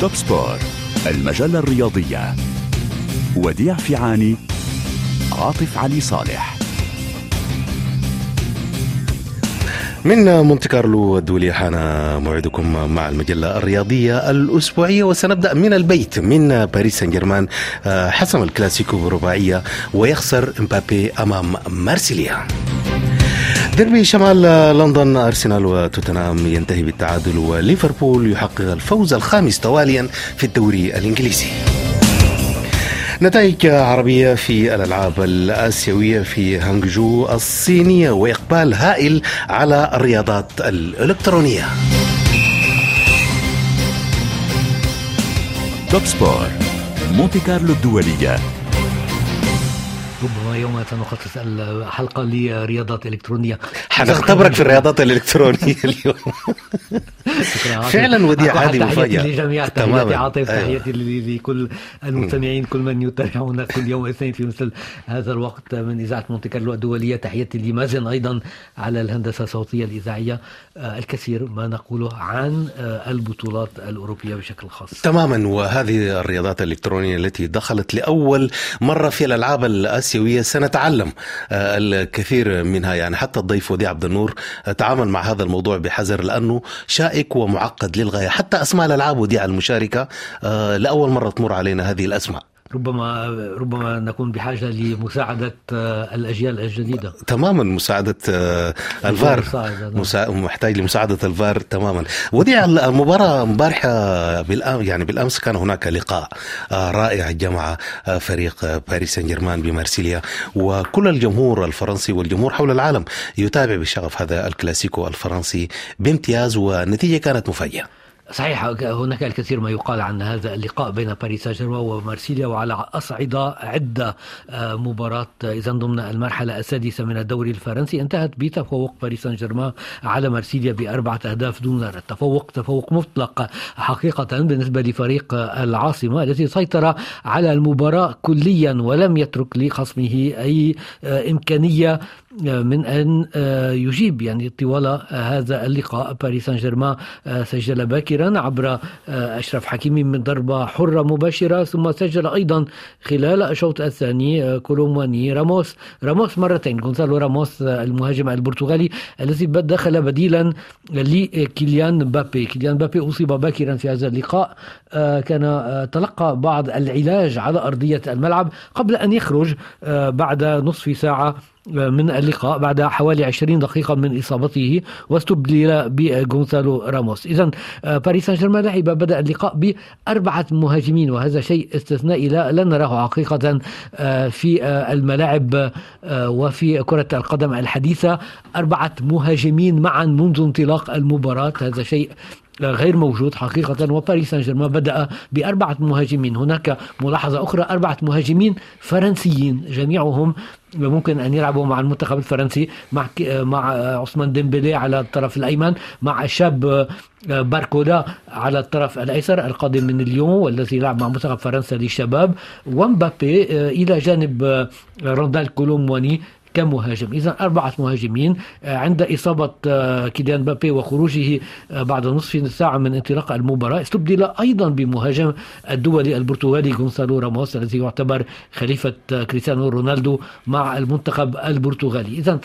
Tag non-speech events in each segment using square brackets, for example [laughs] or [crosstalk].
Top Sport المجلة الرياضية. وديع فيعاني عاطف علي صالح. من مونتي كارلو الدولية حان موعدكم مع المجلة الرياضية الأسبوعية. وسنبدأ من البيت من باريس سان جيرمان حسم الكلاسيكو برباعية ويخسر إمبابي أمام مارسيليا. ديربي شمال لندن أرسنال وتوتنهام ينتهي بالتعادل وليفربول يحقق الفوز الخامس تواليا في الدوري الإنجليزي. نتائج عربية في الألعاب الآسيوية في هانججو الصينية وإقبال هائل على الرياضات الإلكترونية. Top Sport مونتي كارلو الدولية. ربما يوم سنخصص الحلقة لرياضات إلكترونية. حنختبرك في الرياضات الإلكترونية [laughs] اليوم. فعلا وديع هذه مفاجأة. لجميع تحياتي عاطف تحياتي لكل المستمعين كل من يتابعونا كل يوم اثنين في مثل هذا الوقت من إذاعة مونتي كارلو الدولية. تحياتي لمازن أيضا على الهندسة الصوتية الإذاعية. الكثير ما نقوله عن البطولات الأوروبية بشكل خاص. تماما. وهذه الرياضات الإلكترونية التي دخلت لأول مرة في الألعاب الآسيوية سنتعلم الكثير منها. يعني حتى الضيف وديع عبد النور تعامل مع هذا الموضوع بحذر لأنه شائك ومعقد للغاية. حتى أسماء الألعاب وديع المشاركة لأول مرة تمر علينا هذه الأسماء. ربما ربما نكون بحاجة لمساعدة الأجيال الجديدة. تماما مساعدة الفار. مسا... محتاج لمساعدة الفار تماما. ودي المباراه امبارحه بالأم... يعني بالأمس كان هناك لقاء رائع جمع فريق باريس سان جيرمان بمارسيليا. وكل الجمهور الفرنسي والجمهور حول العالم يتابع بشغف هذا الكلاسيكو الفرنسي بامتياز والنتيجه كانت مفاجئة. صحيح هناك الكثير ما يقال عن هذا اللقاء بين باريس سان جيرمان ومارسيليا وعلى أصعدة عدة مباراة إذا ضمن المرحلة السادسة من الدوري الفرنسي. انتهت بتفوق باريس سان جيرمان على مارسيليا بأربعة أهداف دون التفوق تفوق مطلق حقيقة بالنسبة لفريق العاصمة الذي سيطر على المباراة كليا ولم يترك لخصمه أي إمكانية من أن يجيب يعني طوال هذا اللقاء. باريس سان جيرمان سجل باكرا عبر أشرف حكيمي من ضربة حرة مباشرة ثم سجل أيضا خلال الشوط الثاني كولوماني راموس. راموس مرتين غونسالو راموس المهاجم البرتغالي الذي دخل بديلا لكيليان بابي كيليان بابي أصيب باكرا في هذا اللقاء. كان تلقى بعض العلاج على أرضية الملعب قبل أن يخرج بعد نصف ساعة. من اللقاء بعد حوالي 20 دقيقة من إصابته واستبدل بغونسالو راموس. إذا باريس سان جيرمان لعب بدأ اللقاء بأربعة مهاجمين وهذا شيء استثنائي لا, لا نراه حقيقة في الملاعب وفي كرة القدم الحديثة. أربعة مهاجمين معا منذ انطلاق المباراة هذا شيء غير موجود حقيقة وباريس سان جيرمان بدأ بأربعة مهاجمين. هناك ملاحظة أخرى أربعة مهاجمين فرنسيين جميعهم ممكن أن يلعبوا مع المنتخب الفرنسي مع مع عثمان ديمبلي على الطرف الأيمن مع الشاب باركولا على الطرف الأيسر القادم من ليون والذي لعب مع منتخب فرنسا للشباب. ومبابي إلى جانب راندال كولومواني كمهاجم إذا أربعة مهاجمين عند إصابة كيليان بابي وخروجه بعد نصف ساعة من انطلاق المباراة. استبدل أيضا بمهاجم الدولي البرتغالي غونسالو راموس الذي يعتبر خليفة كريستيانو رونالدو مع المنتخب البرتغالي. إذا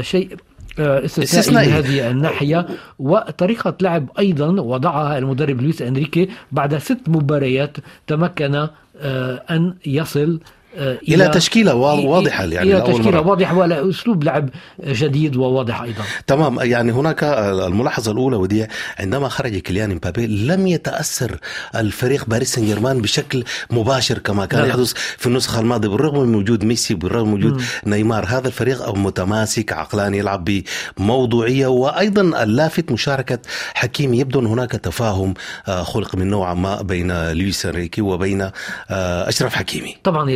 شيء استثنائي من هذه الناحية. وطريقة لعب أيضا وضعها المدرب لويس أنريكي بعد ست مباريات تمكن أن يصل إلى, إلى تشكيلة واضحة يعني إلى تشكيلة مرة. واضحة ولا أسلوب لعب جديد وواضح أيضا. تمام يعني هناك الملاحظة الأولى ودي عندما خرج كيليان امبابي لم يتأثر الفريق باريس سان جيرمان بشكل مباشر كما كان يحدث في النسخة الماضية بالرغم من وجود ميسي بالرغم من وجود نيمار. هذا الفريق متماسك عقلاني يلعب بموضوعية وأيضا اللافت مشاركة حكيم. يبدو أن هناك تفاهم خلق من نوع ما بين لويس أنريكي وبين أشرف حكيمي. طبعا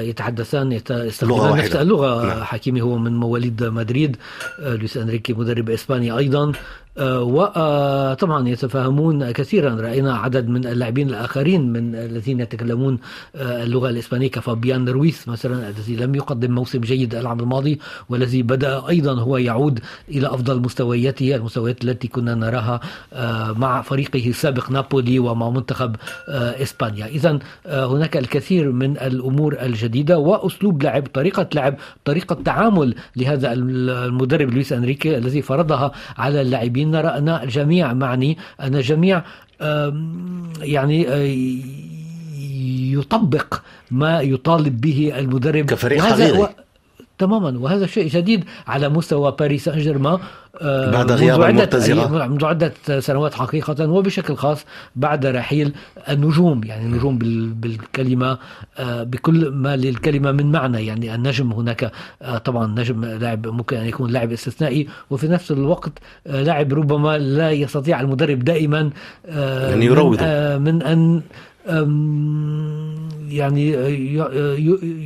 يتحدثان يستخدمان نفس اللغة. نعم. حكيمي هو من مواليد مدريد. لويس أنريكي مدرب إسباني أيضا. آه، وطبعا يتفاهمون كثيرا. رأينا عدد من اللاعبين الآخرين من الذين يتكلمون آه، اللغة الإسبانية كفابيان رويس مثلا الذي لم يقدم موسم جيد العام الماضي والذي بدأ أيضا هو يعود إلى أفضل مستوياته المستويات التي كنا نراها آه، مع فريقه السابق نابولي ومع منتخب إسبانيا. اذا هناك الكثير من الأمور الجديدة وأسلوب لعب طريقة لعب طريقة تعامل لهذا المدرب لويس أنريكي الذي فرضها على اللاعبين نرى أن الجميع معني. أن الجميع يعني يطبق ما يطالب به المدرب. كفريق حقيقي. تماما. وهذا شيء جديد على مستوى باريس سان جيرمان آه، بعد غياب المرتزقة منذ عدة سنوات حقيقة وبشكل خاص بعد رحيل النجوم يعني النجوم بالكلمة آه، بكل ما للكلمة من معنى. يعني النجم هناك آه، طبعا نجم لاعب ممكن أن يكون لاعب استثنائي وفي نفس الوقت لاعب ربما لا يستطيع المدرب دائما يعني يروض من أن يعني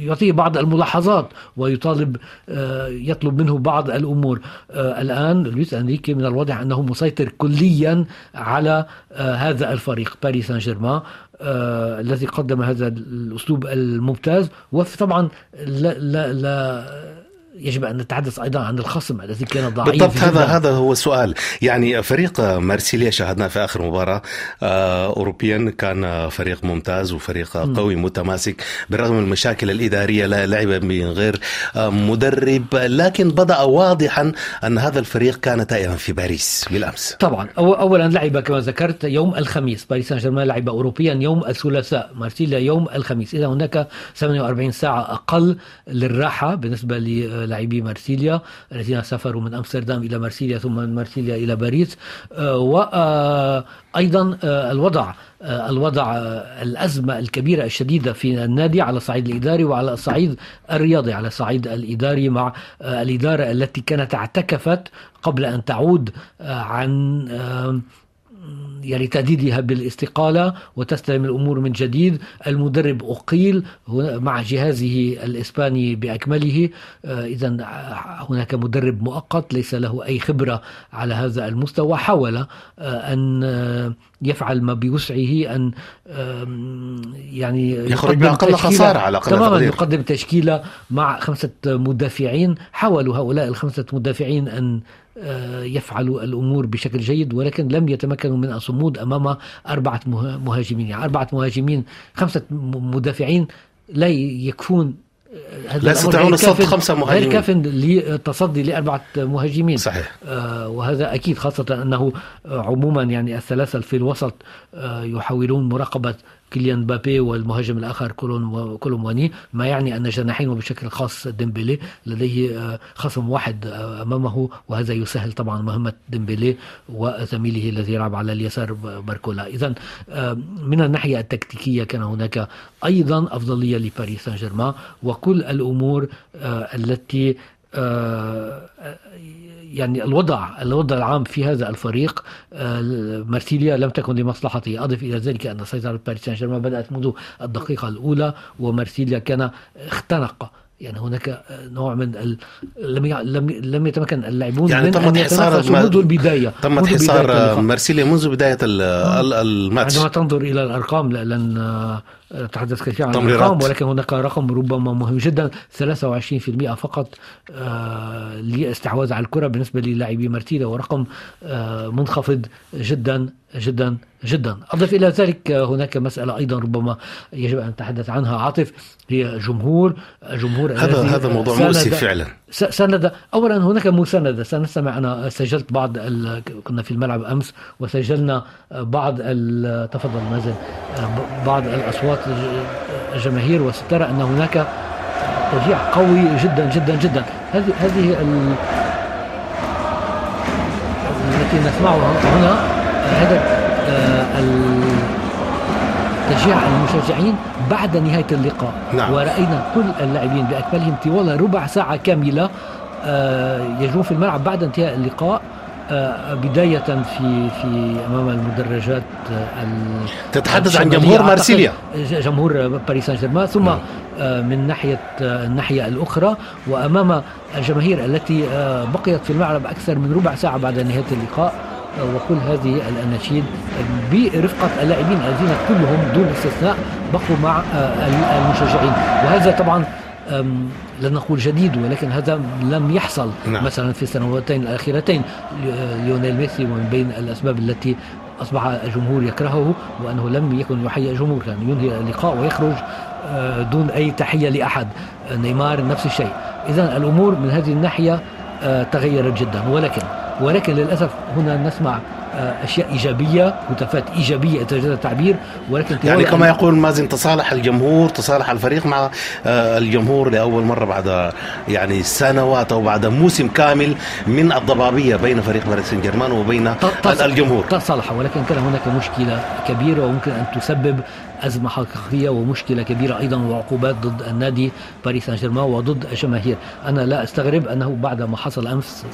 يعطيه بعض الملاحظات ويطالب آه، يطلب منه بعض الأمور. آه، الآن لويس أنريكي من الواضح أنه مسيطر كليا على آه، هذا الفريق باريس سان جيرمان الذي قدم هذا الأسلوب الممتاز. وطبعا لا لا, لا يجب أن نتحدث أيضا عن الخصم الذي كان ضعيف بالضبط هذا هذا هو السؤال. يعني فريق مارسيليا شاهدناه في آخر مباراة. آه، اوروبيا كان فريق ممتاز وفريق قوي متماسك. بالرغم من المشاكل الإدارية لعب من غير آه، مدرب. لكن بدا واضحا أن هذا الفريق كان تائها في باريس بالأمس. طبعا. اولا لعب كما ذكرت يوم الخميس. باريس سان جيرمان لعب اوروبيا يوم الثلاثاء. مارسيليا يوم الخميس. إذا هناك 48 ساعة أقل للراحة بالنسبة لاعبي مارسيليا الذين سافروا من أمستردام إلى مارسيليا ثم من مارسيليا إلى باريس. آه، وأيضا آه، الوضع آه، الوضع الأزمة الكبيرة الشديدة في النادي على الصعيد الإداري وعلى الصعيد الرياضي على الصعيد الإداري مع الإدارة التي كانت اعتكفت قبل أن تعود عن يعني تهديدها بالاستقالة وتستلم الأمور من جديد. المدرب أقيل مع جهازه الإسباني بأكمله. آه، إذا هناك مدرب مؤقت ليس له أي خبرة على هذا المستوى. حاول آه، أن آه، يفعل ما بوسعه أن يعني يخرج بأقل خسارة على أقل تماما يقدم تشكيلة مع خمسة مدافعين. حاولوا هؤلاء الخمسة مدافعين أن آه، يفعلوا الأمور بشكل جيد ولكن لم يتمكنوا من الصمود أمام أربعة مهاجمين. يعني أربعة مهاجمين خمسة مدافعين لا يكفون آه، لا يستطيعون صد خمسة مهاجمين. غير كاف للتصدي لأربعة مهاجمين. صحيح. آه وهذا أكيد خاصة أنه عموما يعني الثلاثة في الوسط آه يحاولون مراقبة كيليان مبابي والمهاجم الآخر كولومواني ما يعني أن جناحين وبشكل خاص ديمبلي لديه آه، خصم واحد آه، أمامه وهذا يسهل طبعا مهمة ديمبلي وزميله الذي يلعب على اليسار باركولا. إذا آه، من الناحية التكتيكية كان هناك أيضا أفضلية لباريس سان جيرمان وكل الأمور التي يعني الوضع الوضع العام في هذا الفريق آه، مارسيليا لم تكن لمصلحته. أضف إلى ذلك أن سيطرة باريس سان جيرمان بدأت منذ الدقيقة الأولى ومارسيليا كان اختنق. يعني هناك نوع من ال... لم ي... لم لم يتمكن اللاعبون يعني من أن يتنافسوا منذ البداية تم حصار مارسيليا منذ بداية الماتش. عندما تنظر إلى الأرقام لن تحدث كثيرا عن الارقام ولكن هناك رقم ربما مهم جدا 23% فقط آه، لاستحواذ على الكرة بالنسبة للاعبي مارتيلا ورقم آه، منخفض جدا جدا جدا. أضف إلى ذلك هناك مسألة أيضا ربما يجب أن نتحدث عنها. عاطف هي جمهور جمهور هذا هذا موضوع مؤسف فعلا. سند أولا هناك مساندة سنستمع أنا سجلت بعض كنا في الملعب أمس وسجلنا بعض تفضل مازن. بعض الأصوات الجماهير وسترى أن هناك تشجيع قوي جدا جدا جدا. هذه هذه التي نسمعها هنا هذا آه، تشجيع المشجعين بعد نهاية اللقاء نعم. ورأينا كل اللاعبين بأكملهم طوال ربع ساعة كاملة آه، يجرون في الملعب بعد انتهاء اللقاء آه، بداية في في أمام المدرجات تتحدث عن جمهور مارسيليا جمهور باريس سان جيرمان ثم نعم. من ناحية الناحية الأخرى وأمام الجماهير التي بقيت في الملعب أكثر من ربع ساعة بعد نهاية اللقاء وكل هذه الأناشيد برفقة اللاعبين الذين كلهم دون استثناء بقوا مع المشجعين. وهذا طبعا لن نقول جديد ولكن هذا لم يحصل. نعم. مثلا في السنواتين الأخيرتين ليونيل ميسي ومن بين الأسباب التي أصبح الجمهور يكرهه وأنه لم يكن يحيي الجمهور كان ينهي اللقاء ويخرج آه، دون أي تحية لأحد. نيمار نفس الشيء. اذا الأمور من هذه الناحية آه، تغيرت جدا. ولكن ولكن للأسف هنا نسمع أشياء إيجابية هتافات إيجابية اذا جاز التعبير ولكن يعني كما يقول مازن تصالح الجمهور تصالح الفريق مع آه، الجمهور لأول مرة بعد يعني سنوات أو بعد موسم كامل من الضبابية بين فريق باريس سان جيرمان وبين الجمهور. تصالح ولكن كان هناك مشكلة كبيرة وممكن أن تسبب أزمة حقيقية ومشكلة كبيرة أيضا وعقوبات ضد النادي باريس سان جيرمان وضد الجماهير. أنا لا أستغرب أنه بعد ما حصل أمس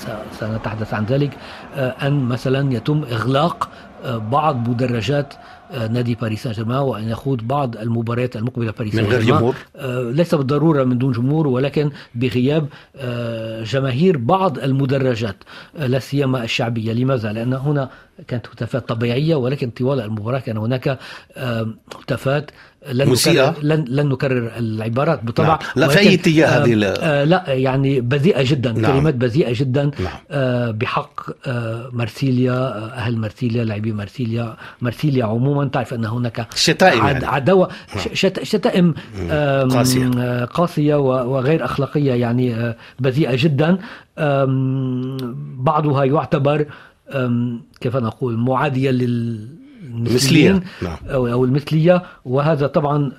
سنتحدث عن ذلك آه، أن مثلا يتم إغلاق آه، بعض مدرجات آه، نادي باريس سان جيرمان وأن يخوض بعض المباريات المقبلة باريس من غير جمهور؟ ليس بالضرورة من دون جمهور ولكن بغياب جماهير بعض المدرجات لا سيما الشعبية. لماذا؟ لأن هنا كانت هتافات طبيعية ولكن طوال المباراة كان هناك هتافات لن مسيئة لن, لن نكرر العبارات بطبع نعم. لا في أي اتجاه هذه آه لا يعني بذيئة جدا نعم. كلمات بذيئة جدا نعم. آه بحق آه مرسيليا آه أهل مرسيليا لاعبي مرسيليا مرسيليا عموما تعرف أن هناك شتائم عد... يعني. عداوة نعم. شت... شتائم قاسية آه قاسيه وغير أخلاقية يعني آه بذيئة جدا بعضها يعتبر كيف نقول معادية للمثليين نعم. أو المثلية وهذا طبعا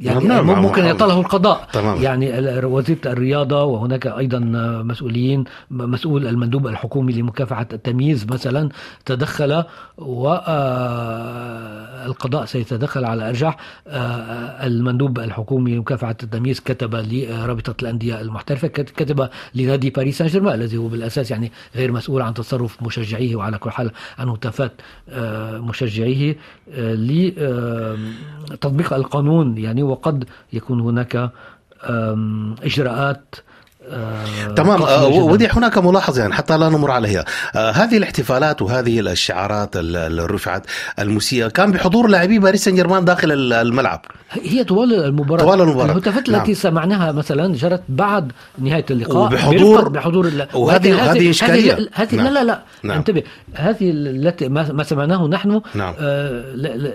يعني نعم ممكن يطاله القضاء تمام. يعني وزيرة الرياضة وهناك أيضا مسؤولين مسؤول المندوب الحكومي لمكافحة التمييز مثلا تدخل والقضاء سيتدخل على أرجح. المندوب الحكومي لمكافحة التمييز كتب لرابطة الأندية المحترفة كتب لنادي باريس سان جيرمان الذي هو بالأساس يعني غير مسؤول عن تصرف مشجعيه وعلى كل حال عن هتافات مشجعيه لتطبيق القانون يعني وقد يكون هناك إجراءات آه تمام آه ودي هناك ملاحظة يعني حتى لا نمر عليها. آه هذه الاحتفالات وهذه الشعارات اللي رفعت الموسيقى كان بحضور لاعبي باريس سان جيرمان داخل الملعب. هي طوال المباراة. طوال المباراة. الهتافات نعم. التي سمعناها مثلا جرت بعد نهاية اللقاء. وبحضور بحضور وهذه هذه إشكالية. هذه نعم. لا لا لا نعم. انتبه. هذه التي ما سمعناه نحن نعم. آه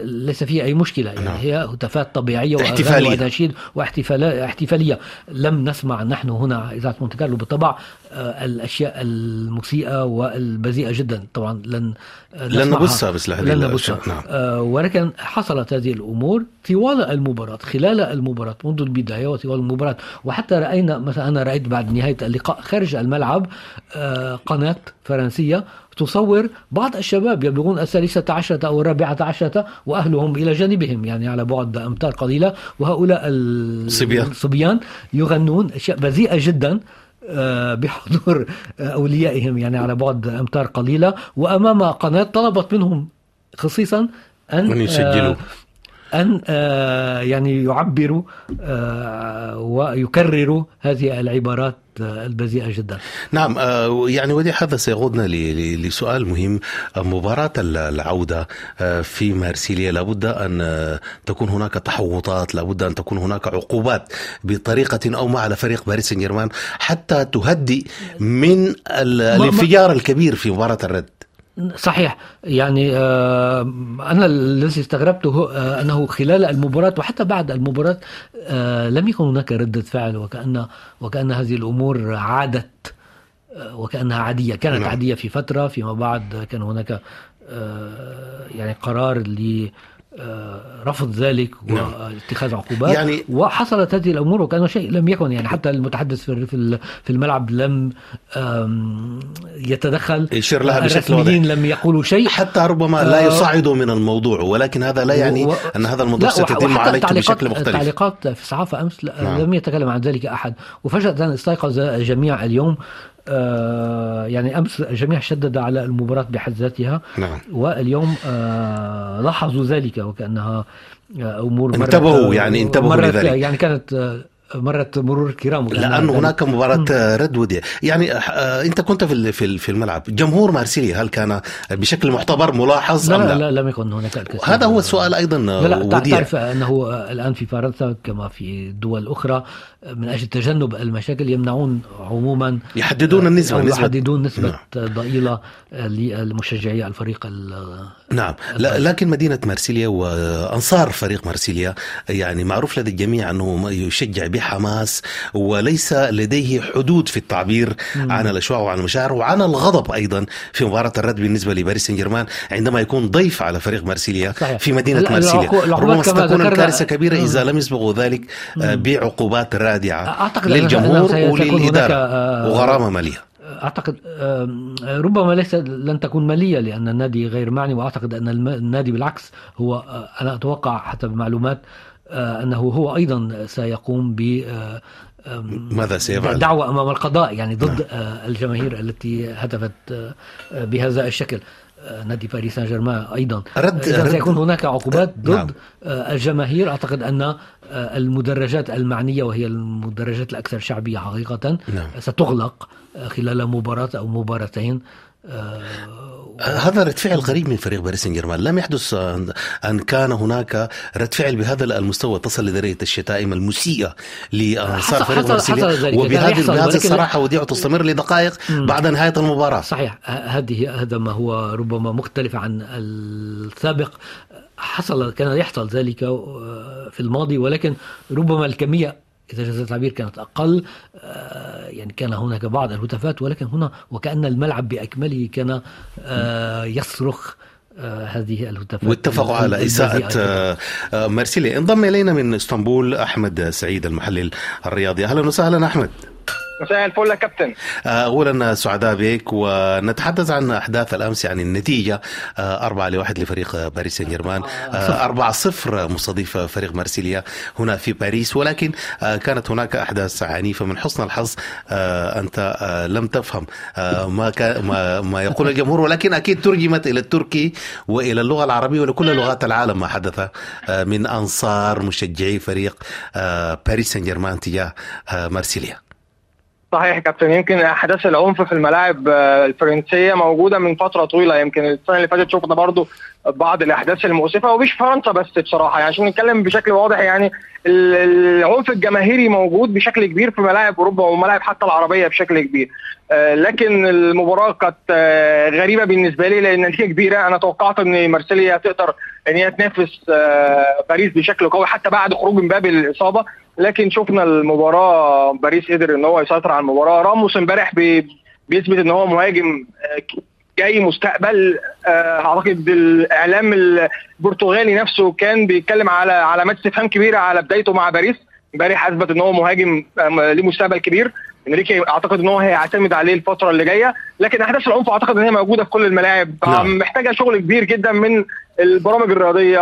ليس فيها أي مشكلة. يعني نعم. هي هتافات طبيعية احتفالية. وأناشيد واحتفالية لم نسمع نحن هنا إذاعة مونte كارلو بالطبع آه، الأشياء المسيئة والبذيئة جدا. طبعا لن لن نبصها مثل هذه لن نبصها نعم. آه ولكن حصلت هذه الأمور طوال المباراة خلال المباراة منذ البداية وطوال المباراة. وحتى رأينا مثلا أنا رأيت بعد نهاية اللقاء خارج الملعب آه قناة فرنسية تصور بعض الشباب يبلغون الثالثة عشرة أو الرابعة عشرة وأهلهم إلى جانبهم يعني على بعد أمتار قليلة. وهؤلاء الصبيان يغنون أشياء بذيئة جدا آه، بحضور أوليائهم يعني على بعد أمتار قليلة. وأمام قناة طلبت منهم خصيصا أن من يسجلوا. آه، أن آه، يعني يعبروا ويكرروا هذه العبارات البذيئة جدا. نعم يعني ودي هذا سيقودنا لسؤال مهم. مباراة العودة في مارسيليا لابد أن تكون هناك تحوطات لابد أن تكون هناك عقوبات بطريقة أو ما على فريق باريس سان جيرمان حتى تهدي من الانفجار الكبير في مباراة الرد صحيح يعني آه، أنا الذي استغربته آه، أنه خلال المباراة وحتى بعد المباراة آه، لم يكن هناك ردة فعل وكأن وكأن هذه الأمور عادت وكأنها عادية كانت نعم. عادية في فترة فيما بعد كان هناك يعني قرار ل رفض ذلك نعم. واتخاذ عقوبات. يعني وحصلت هذه الأمور وكان شيء لم يكن يعني حتى المتحدث في في الملعب لم يتدخل. يشير لها بشكل واضح. لم يقولوا شيء. حتى ربما لا آه، يصعدوا من الموضوع ولكن هذا لا يعني و... أن هذا الموضوع سيتم معالجته بشكل مختلف. التعليقات في الصحافه أمس نعم. لم يتكلم عن ذلك أحد. وفجأة استيقظ الجميع اليوم يعني أمس الجميع شدد على المباراة بحد ذاتها نعم. واليوم آه، لاحظوا ذلك وكأنها آه، أمور انتبهوا يعني انتبهوا لذلك يعني كانت مرت مرور الكرام لأنه هناك مباراة رد ودي يعني آه، أنت كنت في في الملعب. جمهور مارسيليا هل كان بشكل معتبر ملاحظ لا أم لا, لا, لم يكن هناك الكثير. هذا هو السؤال أيضا لا لا وديع تعرف أنه الآن في فرنسا كما في دول أخرى من أجل تجنب المشاكل يمنعون عموما يحددون نسبة. يحددون نسبة ضئيلة لمشجعي الفريق ال- نعم. لكن مدينة مارسيليا وأنصار فريق مارسيليا يعني معروف لدى الجميع أنه يشجع بحماس وليس لديه حدود في التعبير عن الأشواق وعن المشاعر وعن الغضب أيضا في مباراة الرد بالنسبة لباريس سان جيرمان عندما يكون ضيف على فريق مارسيليا صحيح. في مدينة ال- مارسيليا. ربما ستكون الكارثة كبيرة إذا لم يسبقوا ذلك آه، بعقوبات أعتقد أنها- للجمهور وللإدارة آه، وغرامة مالية. أعتقد ربما ليس لن تكون مالية لأن النادي غير معني وأعتقد أن النادي بالعكس هو آه، أنا أتوقع حسب معلومات آه، أنه هو أيضا سيقوم ب آه، ماذا سيفعل؟ دعوة أمام القضاء يعني ضد آه، الجماهير التي هتفت آه، آه، بهذا الشكل آه، نادي باريس سان جيرمان أيضا رد- اذا رد- سيكون هناك عقوبات ضد نعم. آه، الجماهير أعتقد أن آه، المدرجات المعنية وهي المدرجات الأكثر شعبية حقيقه نعم. ستغلق آه، خلال مباراة أو مباراتين آه، هذا رد فعل غريب من فريق باريس سان جيرمان لم يحدث ان كان هناك رد فعل بهذا المستوى. تصل لدرجه الشتائم المسيئة لانصار فريق حصل- مارسيليا حصل ذلك. كان وبهذه بهذه الصراحة وديعه تستمر لدقائق بعد نهاية المباراة. صحيح. هذه هذا ما هو ربما مختلف عن السابق. حصل كان يحصل ذلك آه، في الماضي ولكن ربما الكمية إذا جاز التعبير كانت أقل آه، يعني كان هناك بعض الهتافات ولكن هنا وكأن الملعب بأكمله كان آه، يصرخ آه، هذه الهتافات. واتفقوا على آه، مارسيليا انضم إلينا من إسطنبول أحمد سعيد المحلل الرياضي. أهلا وسهلا أحمد. مساء الفل يا كابتن. اولا سعداء بك ونتحدث عن أحداث الأمس يعني النتيجة آه، أربعة لواحد لفريق باريس سان جيرمان آه، أربعة صفر مستضيف فريق مارسيليا هنا في باريس ولكن آه، كانت هناك أحداث عنيفة من حسن الحظ آه، أنت آه، لم تفهم آه، ما ما, ما يقول الجمهور ولكن أكيد ترجمت إلى التركي وإلى اللغة العربية ولكل لغات العالم ما حدث آه، من أنصار مشجعي فريق آه، باريس سان جيرمان تجاه آه، مارسيليا. صحيح كابتن. يمكن أحداث العنف في الملاعب آه، الفرنسية موجودة من فترة طويلة. يمكن السنة اللي فاتت شفنا برضو بعض الأحداث المؤسفة ومش فرنسا بس بصراحة. يعني عشان نتكلم بشكل واضح يعني ال- العنف الجماهيري موجود بشكل كبير في ملاعب أوروبا وملاعب حتى العربية بشكل كبير. آه، لكن المباراة كانت آه، غريبة بالنسبة لي لأن النتيجه كبيرة. أنا توقعت إن مارسيليا تقدر إن هي تنافس باريس بشكل قوي حتى بعد خروج مبابي الإصابة. لكن شفنا المباراة باريس قدر إن هو يسيطر على المباراة. راموس امبارح بي- بيثبت إن هو مهاجم آه، جاي مستقبل آه، أعتقد الاعلام البرتغالي نفسه كان بيتكلم على علامات استفهام كبيره على بدايته مع باريس. امبارح أثبت إن هو مهاجم آه، ليه مستقبل كبير. إنريكي أعتقد إن هو هيعتمد عليه الفترة اللي جاية. لكن أحداث العنف أعتقد إن هي موجودة في كل الملاعب. نعم. محتاجة شغل كبير جدا من البرامج الرياضية.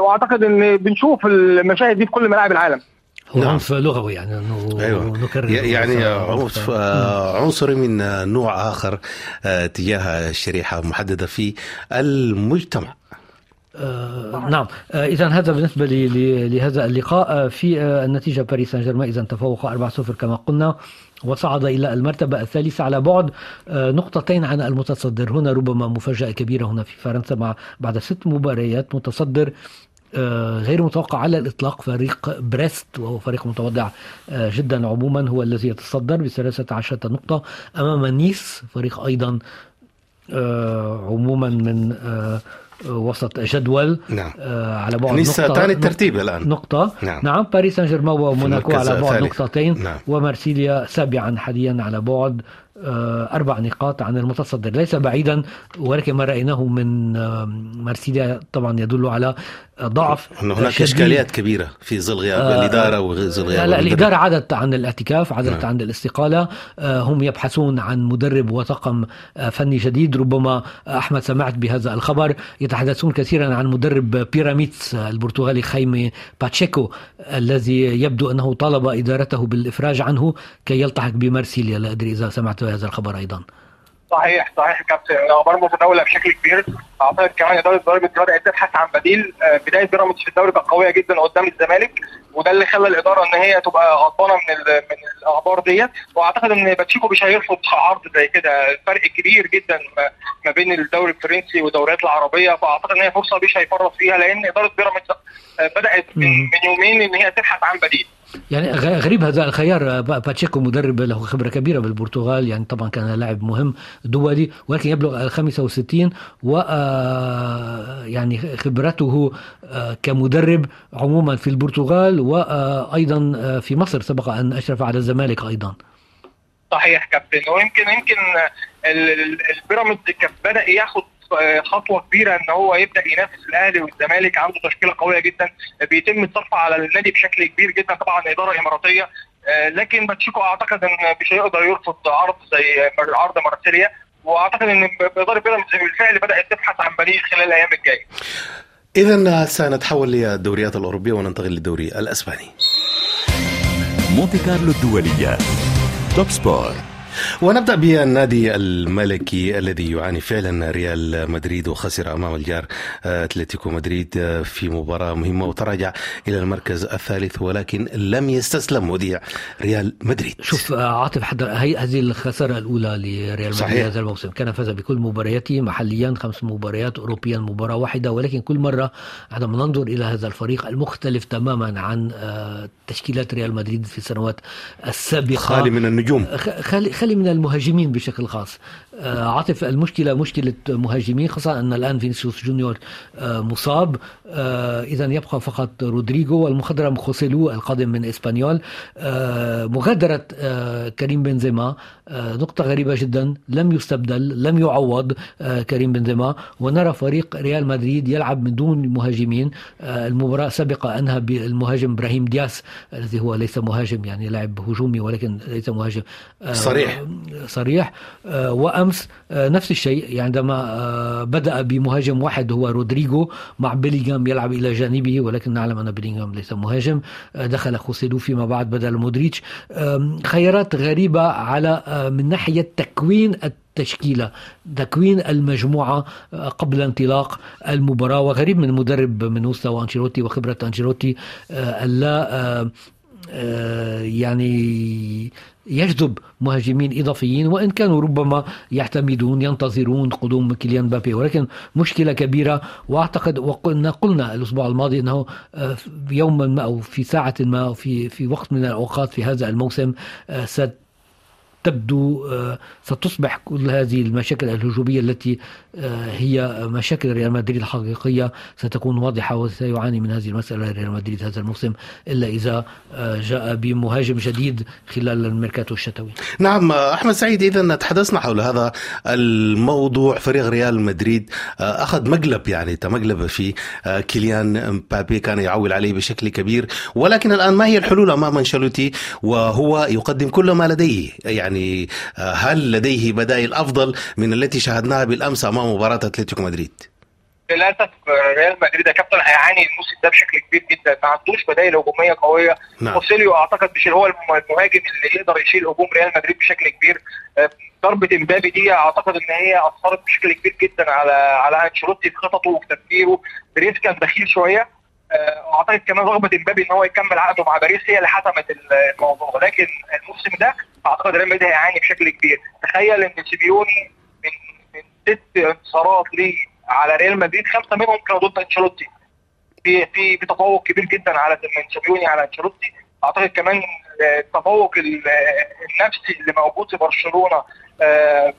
وأعتقد إن بنشوف المشاهد دي في كل ملاعب العالم. هو نعم. عنف لغوي يعني أنه أيوه. نكرر يعني عنف. عنص عنصري من نوع آخر آه، تجاه الشريحة محددة في المجتمع. آه نعم. آه اذا هذا بالنسبة لهذا اللقاء. آه في آه النتيجة باريس سان جيرمان اذا تفوق 4-0 كما قلنا وصعد إلى المرتبة الثالثة على بعد. آه نقطتين عن المتصدر. هنا ربما مفاجأة كبيرة هنا في فرنسا مع بعد ست مباريات متصدر. غير متوقع على الإطلاق فريق بريست وهو فريق متواضع آه، جدا عموما هو الذي يتصدر بثلاثة عشرة نقطة أمام نيس فريق أيضا آه، عموما من آه، وسط جدول نعم. آه، على بعد نيس نقطة ثاني الترتيب الآن نقطة نعم. نعم باريس سان جيرمان وموناكو على بعد الثالث. نقطتين نعم. ومارسيليا سابعا حاليا على بعد آه، أربع نقاط عن المتصدر ليس بعيدا ولكن ما رأيناه من آه، مارسيليا طبعا يدل على آه، ضعف انه هناك شديد. إشكاليات كبيرة في ظل غياب آه، الإدارة وظل غياب لا. الإدارة عادت عن الاعتكاف عادت نعم. عن الاستقالة آه، هم يبحثون عن مدرب وطاقم آه، فني جديد ربما آه، أحمد سمعت بهذا الخبر يتحدثون كثيرا عن مدرب بيراميدز آه، البرتغالي خيمي باتشيكو الذي يبدو أنه طالب إدارته بالإفراج عنه كي يلتحق بمارسيليا لا أدري إذا سمعت هذا الخبر أيضا. صحيح صحيح كابتن. أخبار متداوله بشكل كبير. أعتقد كمان إدارة بيراميدز بدات تبحث عن بديل آه، بداية بيراميدز في الدوري كانت قوية جدا قدام الزمالك وده اللي خلى الإدارة إن هي تبقى غضبانة من من الأخبار ديت. وأعتقد إن باتشيكو مش هيرفض عرض زي كده. الفرق كبير جدا ما بين الدوري الفرنسي والدوريات العربية. فأعتقد إن هي فرصة مش هيفرط فيها لأن إدارة بيراميدز بدأت من يومين إن هي تبحث عن بديل. يعني غريب هذا الخيار باتشيكو مدرب له خبرة كبيرة بالبرتغال يعني طبعا كان لاعب مهم دولي ولكن يبلغ ال 65 و يعني خبرته كمدرب عموما في البرتغال وأيضا في مصر. سبق أن أشرف على الزمالك أيضا. صحيح كابتن. ويمكن يمكن البيراميدز بدأ ياخد خطوة كبيرة إن هو يبدأ ينافس الأهلي والزمالك عنده تشكيله قوية جدا. بيتم الصرف على النادي بشكل كبير جدا طبعا إدارة إماراتية. لكن باتشيكو أعتقد إن مش هيقدر يرفض عرض زي عرض مارسيليا. وأعتقد إن إدارة بيراميدز بالفعل بدأت تبحث عن بديل خلال الأيام الجاية. اذا سنتحول للدوريات الأوروبية وننتقل للدوري الأسباني. مونتي كارلو الدولية. Top Sport. ونبدأ بالنادي الملكي الذي يعاني فعلا ريال مدريد وخسر أمام الجار أتلتيكو مدريد في مباراة مهمة وتراجع إلى المركز الثالث ولكن لم يستسلم وديع ريال مدريد. شوف عاطف حد هي هذه الخسارة الأولى لريال مدريد هذا الموسم. كان فاز بكل مبارياته محليا خمس مباريات اوروبيا مباراة واحدة ولكن كل مرة عندما ننظر إلى هذا الفريق المختلف تماما عن تشكيلات ريال مدريد في السنوات السابقة. خالي من النجوم. خالي خالي من المهاجمين بشكل خاص. عاطف المشكلة مشكلة مهاجمين خاصة أن الآن فينيسيوس جونيور مصاب. إذا يبقى فقط رودريجو والمخضرم خوسيلو القادم من إسبانيول. مغادرة كريم بنزيما نقطة غريبة جدا لم يستبدل لم يعوض كريم بنزيما. ونرى فريق ريال مدريد يلعب من دون مهاجمين. المباراة السابقة أنهى بالمهاجم إبراهيم دياس الذي هو ليس مهاجم يعني لاعب هجومي ولكن ليس مهاجم. صريح. صريح. وأمس نفس الشيء. عندما بدأ بمهاجم واحد هو رودريجو مع بيليغام يلعب إلى جانبه ولكن نعلم أن بيليغام ليس مهاجم. دخل خوسيلو فيما بعد بدل مودريتش. خيارات غريبة على من ناحية تكوين التشكيلة تكوين المجموعة قبل انطلاق المباراة. وغريب من مدرب من مستوى أنشيلوتي وخبرة أنشيلوتي الا يعني يجذب مهاجمين إضافيين وإن كانوا ربما يعتمدون ينتظرون قدوم كيليان بابي ولكن مشكلة كبيرة وأعتقد وقلنا قلنا الأسبوع الماضي إنه يوما ما أو في ساعة ما أو في في وقت من الأوقات في هذا الموسم ست تبدو ستصبح كل هذه المشاكل الهجومية التي هي مشاكل ريال مدريد الحقيقية ستكون واضحة وسيعاني من هذه المسألة. ريال مدريد هذا الموسم إلا إذا جاء بمهاجم جديد خلال الميركاتو الشتوي. نعم أحمد سعيد إذا تحدثنا حول هذا الموضوع. فريق ريال مدريد أخذ مقلب يعني تمقلب في كيليان مبابي كان يعول عليه بشكل كبير. ولكن الآن ما هي الحلول أمام أنشيلوتي؟ وهو يقدم كل ما لديه يعني يعني هل لديه بدائل أفضل من التي شاهدناها بالأمس أمام مباراة أتلتيكو مدريد؟ للأسف ريال مدريد يا كابتن هيعاني الموسم ده بشكل كبير جدا. ما عندوش بدائل هجومية قوية. نعم. أعتقد مش هو المهاجم اللي يقدر يشيل هجوم ريال مدريد بشكل كبير. ضربة إمبابي دي أعتقد إن هي أثرت بشكل كبير جدا على على أنشيلوتي في خططه وفي تفكيره. بيريز كان بخيل شوية. واعتقد كمان رغبة امبابي إن هو يكمل عقده مع باريس هي اللي حسمت الموضوع. ولكن الموسم ده أعتقد ريال مدريد هيعاني بشكل كبير. تخيل إن سيبيوني من من ست انتصارات ليه على ريال مدريد خمسة منهم كانوا ضد أنشيلوتي. في في في تفوق كبير جدا على من سيبيوني على أنشيلوتي. أعتقد كمان التفوق النفسي اللي موجود في برشلونة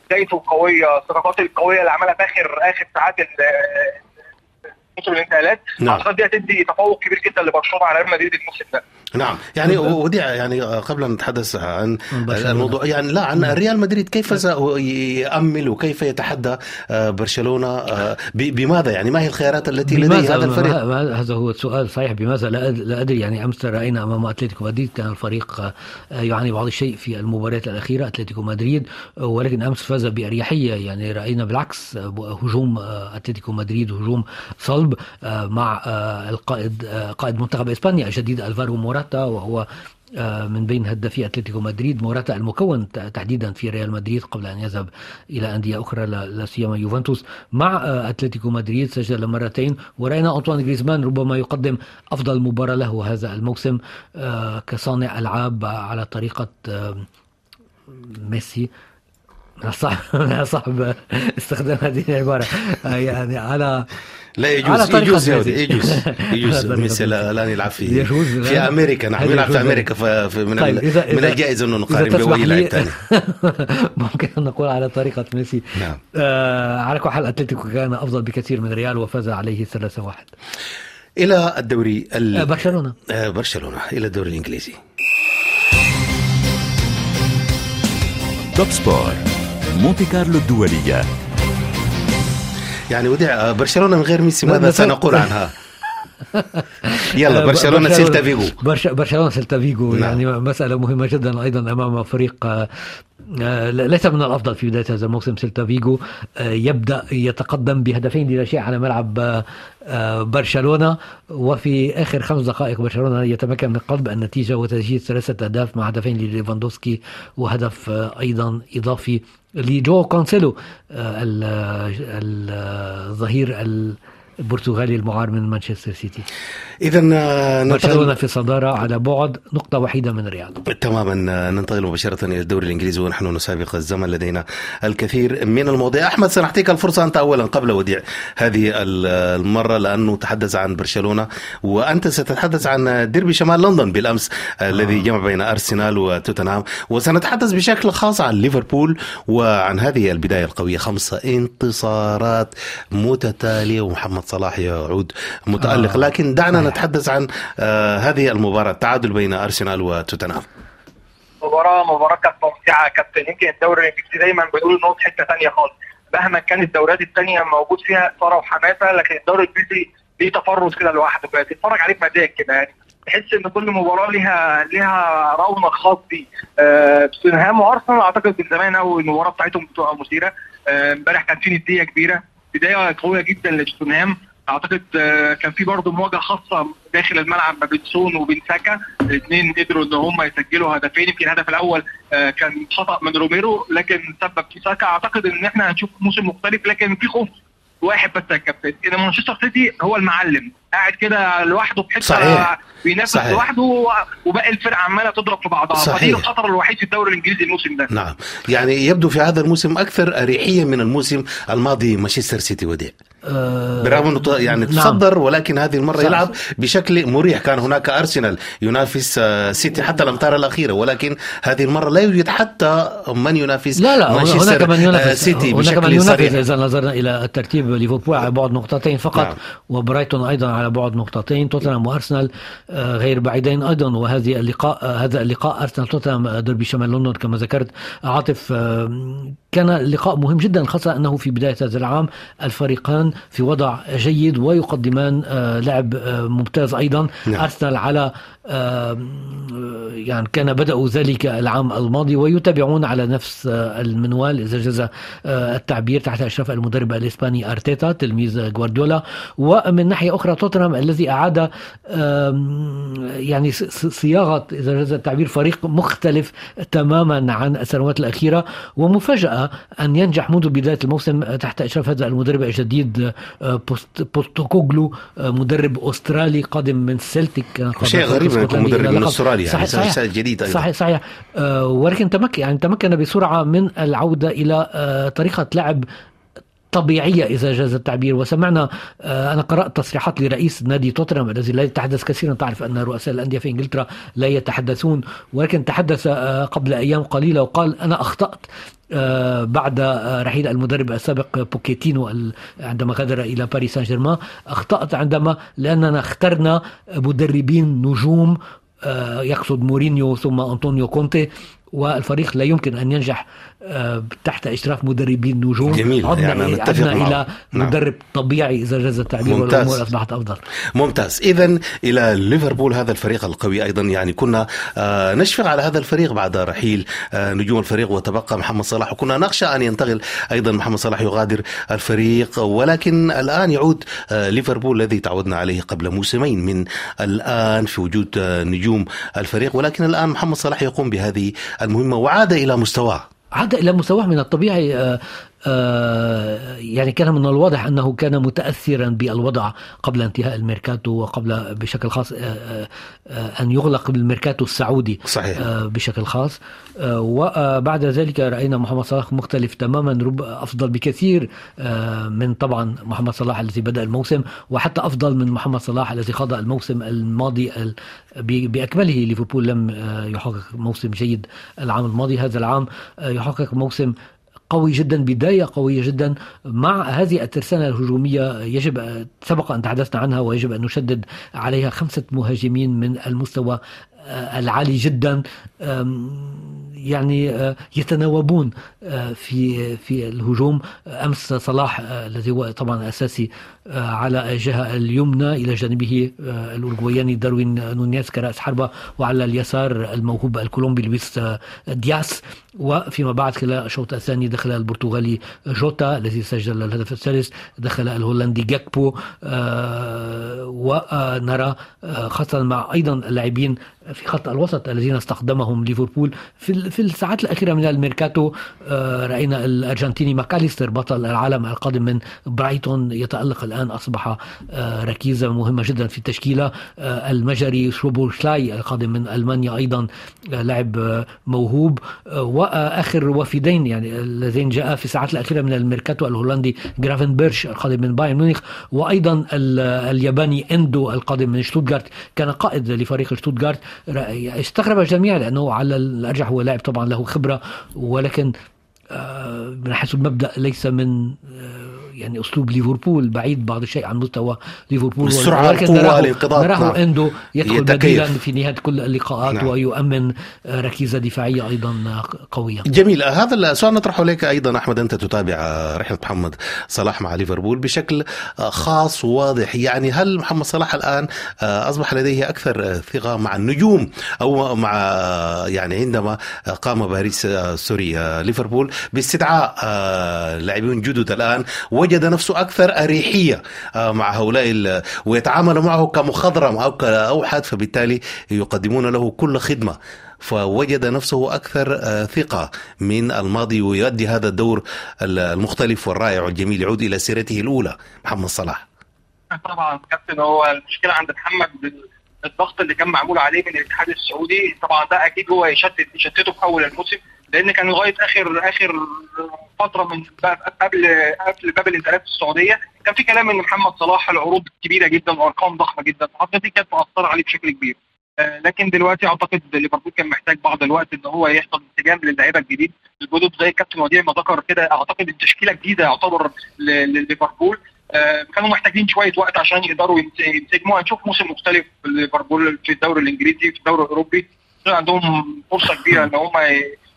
بدايته القويه الصفقات القوية اللي عملها في اخر آخر ساعات موسم الانتقالات نعم. أعتقد دي هتدي تفوق كبير جدا لبرشلونة على ريال مدريد الموسم ده. نعم. يعني وديع يعني قبل أن نتحدث عن الموضوع يعني لا عن ريال مدريد كيف سيأمل وكيف يتحدى برشلونة بماذا يعني؟ ما هي الخيارات التي لديه هذا الفريق؟ هذا هو السؤال صحيح. بماذا؟ لا أدري. يعني أمس رأينا أمام أتلتيكو مدريد كان الفريق يعاني بعض الشيء في المباريات الأخيرة أتلتيكو مدريد. ولكن أمس فاز بأريحية. يعني رأينا بالعكس هجوم أتلتيكو مدريد هجوم صلب. القلب مع القائد قائد منتخب إسبانيا الجديد ألفارو موراتا وهو آه، من بين هدافي أتلتيكو مدريد. موراتا المكون تحديدا في ريال مدريد قبل أن يذهب إلى أندية أخرى لا سيما يوفنتوس. مع آه، أتلتيكو مدريد سجل مرتين وراينا أنطوان غريزمان ربما يقدم أفضل مباراة له هذا الموسم آه، كصانع ألعاب على طريقة ميسي. من الصعب [laughs] استخدام هذه العبارة. يعني على لا يجوز يجوز يا يجوز [laughs] يجوز. ميسي الان يلعب في يجوز في أمريكا نعم يلعب في أمريكا من طيب إذا من الجائز أنه نقارن بوي لاعب ثاني [laughs] ممكن أن نقول على طريقة ميسي. نعم. آه على كل حال أتلتيكو كان أفضل بكثير من ريال وفاز عليه 3-1 إلى الدوري ال... آه برشلونة. آه برشلونة. إلى الدوري الإنجليزي. توب سبور مونتي كارلو الدولية. يعني ودع برشلونة من غير ميسي ماذا سنقول عنها؟ يلا برشلونة سيلتا فيجو برشلونة سيلتا فيجو نعم. يعني مسألة مهمة جدا أيضا أمام فريق آه، ليس من الأفضل في بداية هذا الموسم سيلتا فيجو. آه، يبدأ يتقدم بهدفين لا شيء على ملعب آه، برشلونة. وفي آخر خمس دقائق برشلونة يتمكن من قلب النتيجة وتسجيل ثلاثة أهداف مع هدفين لليفاندوسكي وهدف أيضا إضافي لجواو كانسيلو الظهير البرتغالي المعار من مانشستر سيتي. اذا آه، برشلونة في صدارة على بعد نقطة وحيدة من الرياض. تماما آه، ننتقل مباشرة إلى الدوري الإنجليزي ونحن نسابق الزمن لدينا الكثير من المواضيع. أحمد سنعطيك الفرصة أنت اولا قبل وديع هذه المرة لأنه تحدث عن برشلونة وأنت ستتحدث عن ديربي شمال لندن بالأمس آه. الذي جمع بين أرسنال وتوتنهام. وسنتحدث بشكل خاص عن ليفربول وعن هذه البداية القوية. خمسه انتصارات متتالية ومحمد صلاح يعود متألق. آه. لكن دعنا نتحدث عن آه هذه المباراة التعادل بين أرسنال وتوتنهام. مباراة مباراة كانت ممتعة. كابتن يمكن الدوري الإنجليزي دايما بيقول في حتة ثانية خالص. مهما كانت الدوريات الثانية موجود فيها إثارة وحماسة لكن الدوري الإنجليزي ليه تفرد كده لوحده. كده تتفرج عليه بمزاج كده يعني. تحس إن كل مباراة ليها ليها رونق خاص بيه. آه توتنهام وأرسنال أعتقد من زمان قوي المباراة بتاعتهم بتبقى مثيرة. آه، امبارح آه كان في ندية كبيرة. بداية قوية جدا لتوتنهام. أعتقد آه، كان في برضه مواجهة خاصة داخل الملعب ما بين سون وبين ساكا. الاثنين قدروا إن هم يسجلوا هدفين. يمكن الهدف الأول آه، كان خطأ من روميرو لكن سبب في ساكا. أعتقد إن إحنا هنشوف موسم مختلف لكن في خوف واحد بس يا كابتن إن مانشستر سيتي هو المعلم. قاعد كده لوحده في حتة صحيح. بينافس. لوحده وباقي الفرقة عمالة تضرب في بعضها صحيح. فدي الخطر الوحيد في الدوري الإنجليزي الموسم ده نعم يعني يبدو في هذا الموسم أكثر أريحية من الموسم الماضي مانشستر سيتي وديع آه برغم إنه يعني نعم. تصدر ولكن هذه المرة صح. يلعب بشكل مريح كان هناك أرسنال ينافس آه، سيتي حتى الامتار الأخيرة ولكن هذه المرة لا يوجد حتى من ينافس لا لا مانشستر هناك من ينافس سيتي هناك بشكل من ينافس صريح. إذا نظرنا إلى الترتيب ليفربول على بعد نقطتين فقط نعم. وبرايتون أيضا على بعد نقطتين. توتنهام وأرسنال آه، غير بعيدين أيضا. وهذه اللقاء آه، هذا اللقاء أرسنال توتنهام دربي شمال لندن كما ذكرت. عاطف كان لقاء مهم جدا خاصة أنه في بداية هذا العام الفريقان في وضع جيد ويقدمان آه، لعب آه، ممتاز أيضا. نعم. أرسنال على يعني كان بدأوا ذلك العام الماضي ويتابعون على نفس آه، المنوال. إذا جاز التعبير تحت إشراف المدرب الإسباني أرتيتا تلميذ جوارديولا. ومن ناحية أخرى توتنهام الذي أعاد يعني صياغة إذا جاز التعبير فريق مختلف تماما عن السنوات الأخيرة ومفاجأة أن ينجح منذ بداية الموسم تحت إشراف هذا المدرب الجديد آه، بوستوكوغلو آه، مدرب أسترالي قادم من سيلتيك شيء غريب يكون مدرب من أستراليا يعني صحيح صحيح. جديد أيضا. صحيح صحيح. آه، ولكن تمكن يعني تمكن بسرعة من العودة إلى طريقة لعب طبيعية إذا جاز التعبير. وسمعنا أنا قرأت تصريحات لرئيس نادي توتنهام الذي لا يتحدث كثيرا. تعرف أن رؤساء الأندية في إنجلترا لا يتحدثون ولكن تحدث قبل أيام قليلة وقال أنا أخطأت آه، بعد آه، رحيل المدرب السابق بوتشيتينو عندما غادر إلى باريس سان جيرمان أخطأت عندما لأننا اخترنا مدربين نجوم آه، يقصد مورينيو ثم أنطونيو كونتي والفريق لا يمكن أن ينجح. آه، تحت اشراف مدربين نجوم. جميل عدنا, يعني نتفق عدنا معه. إلى نعم. مدرب طبيعي إذا جاز التعبير. والأمور أصبحت أفضل. ممتاز. إذا إلى ليفربول هذا الفريق القوي أيضا. يعني كنا آه، نشفق على هذا الفريق بعد رحيل آه، نجوم الفريق وتبقى محمد صلاح. وكنا نخشى أن ينتقل أيضا محمد صلاح يغادر الفريق. ولكن الآن يعود آه، ليفربول الذي تعودنا عليه قبل موسمين من الآن في وجود آه، نجوم الفريق. ولكن الآن محمد صلاح يقوم بهذه المهمة وعاد إلى مستواه. عاد إلى مستواه من الطبيعي آه، يعني كان من الواضح أنه كان متاثرا بالوضع قبل انتهاء الميركاتو وقبل بشكل خاص آه، آه، آه، أن يغلق الميركاتو السعودي صحيح. آه، بشكل خاص آه، وبعد ذلك رأينا محمد صلاح مختلف تماما رب أفضل بكثير آه، من طبعا محمد صلاح الذي بدأ الموسم وحتى أفضل من محمد صلاح الذي خاض الموسم الماضي بأكمله ليفربول لم آه، يحقق موسم جيد العام الماضي هذا العام آه، يحقق موسم قوي جدا بداية قوية جدا. مع هذه الترسانة الهجومية يجب سبق أن تحدثنا عنها ويجب أن نشدد عليها خمسة مهاجمين من المستوى آه، العالي جدا. يعني آه، يتناوبون آه، في في الهجوم. أمس صلاح الذي هو طبعا أساسي على الجهه اليمنى إلى جانبه آه، الاورجواياني داروين نونيز كرأس حربة وعلى اليسار الموهوب الكولومبي لويس آه، دياس. وفيما بعد خلال الشوط الثاني دخل البرتغالي جوتا الذي سجل الهدف الثالث دخل الهولندي جاكبو آه، ونرى آه، خاصة مع أيضا اللاعبين في خط الوسط الذين استخدمهم ليفربول. في في الساعات الأخيرة من الميركاتو آه، رأينا الأرجنتيني ماكاليستر بطل العالم القادم من برايتون يتألق الآن أصبح آه، ركيزة مهمة جدا في التشكيلة. آه، المجري سوبوسلاي القادم من ألمانيا أيضا آه، لاعب موهوب. وآخر وفدين يعني اللذين جاء في الساعات الأخيرة من الميركاتو الهولندي جرافنبيرش القادم من بايرن ميونخ وأيضا ال- الياباني إندو القادم من شتوتغارت. كان قائد لفريق شتوتغارت. استغرب الجميع لأنه على الأرجح هو لاعب طبعا له خبرة ولكن من حيث المبدأ ليس من يعني أسلوب ليفربول بعيد بعض الشيء عن مستوى ليفربول. السرعة، ولكن نراه- نراه. أندو يدخل يتكيف. بديلا في نهاية كل اللقاءات نعم. ويؤمن ركيزة دفاعية أيضا قوية. جميل. هذا السؤال نطرحه لك أيضا أحمد. أنت تتابع رحلة محمد صلاح مع ليفربول بشكل خاص وواضح. يعني هل محمد صلاح الآن أصبح لديه أكثر ثقة مع النجوم أو مع يعني عندما قام باريس سوري ليفربول باستدعاء لاعبين جدد الآن. وجد نفسه أكثر أريحية مع هؤلاء ويتعامل معه كمخضرم أو كأوحد فبالتالي يقدمون له كل خدمة. فوجد نفسه أكثر آه، ثقة من الماضي ويؤدي هذا الدور ال- المختلف والرائع والجميل. يعود إلى سيرته الأولى محمد صلاح. طبعا كابتن هو المشكلة عند محمد الضغط اللي كان معمول عليه من الاتحاد السعودي طبعا ده أكيد هو يشتت يشتته في أول الموسم. لأن كان لغايه اخر اخر فتره من قبل قبل باب الانتقالات السعوديه كان في كلام ان محمد صلاح العروض كبيره جدا وارقام ضخمه جدا اعتقد دي كانت مؤثره عليه بشكل كبير. آه، لكن دلوقتي اعتقد ليفربول كان محتاج بعض الوقت ان هو يحصل انسجام للعيبه الجديد الجدد زي كابتن وديع ما ذكر كده اعتقد التشكيله الجديده يعتبر لليفربول. آه، كانوا محتاجين شوية وقت عشان يقدروا ينس- ينسجموا. هنشوف موسم مختلف ليفربول في الدوري الانجليزي في الدوري الاوروبي. عندهم فرصه كبيره ان هم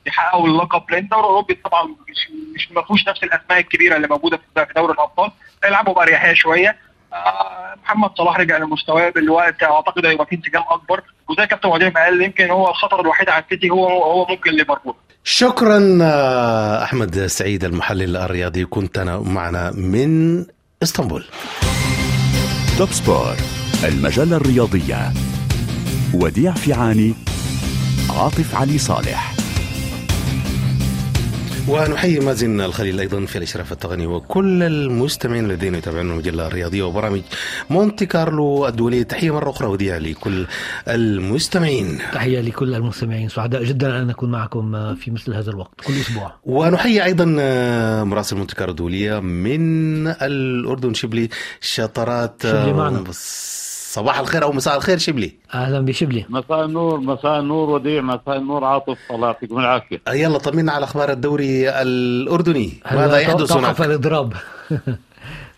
يحققوا اللقب لأن الدوري الاوروبي طبعا مش مش ما فيهوش نفس الأسماء الكبيرة اللي موجودة في دوري الأبطال. يلعبوا باريحيه شوية. آه، محمد صلاح رجع لمستواه بالوقت. أعتقد هيبقى في انسجام أكبر. وزي كابتن وديع ما قال يمكن هو الخطر الوحيد على السيتي هو هو ممكن ليفربول. شكرا آه، أحمد سعيد المحلل الرياضي. كنت أنا معنا من إسطنبول. توب سبور المجلة الرياضية. وديع فيعاني عاطف علي صالح. ونحيي مازن الخليل أيضا في الإشراف التقني وكل المستمعين الذين يتابعون المجله الرياضيه وبرامج مونتي كارلو الدوليه تحية مرة أخرى وديع لكل المستمعين. تحية لكل المستمعين. سعداء جدا أن نكون معكم في مثل هذا الوقت كل أسبوع. ونحيي أيضا مراسل مونتي كارلو الدولية من الأردن شبلي شطرات. شبلي معنا. بس- صباح الخير أو مساء الخير شبلي أهلا بشبلي مساء النور مساء النور وديع مساء النور عاطف الله يعطيكم العافية. يلا طمنا على أخبار الدوري الأردني. ماذا يحدث توقف هناك؟ الإضراب. [laughs]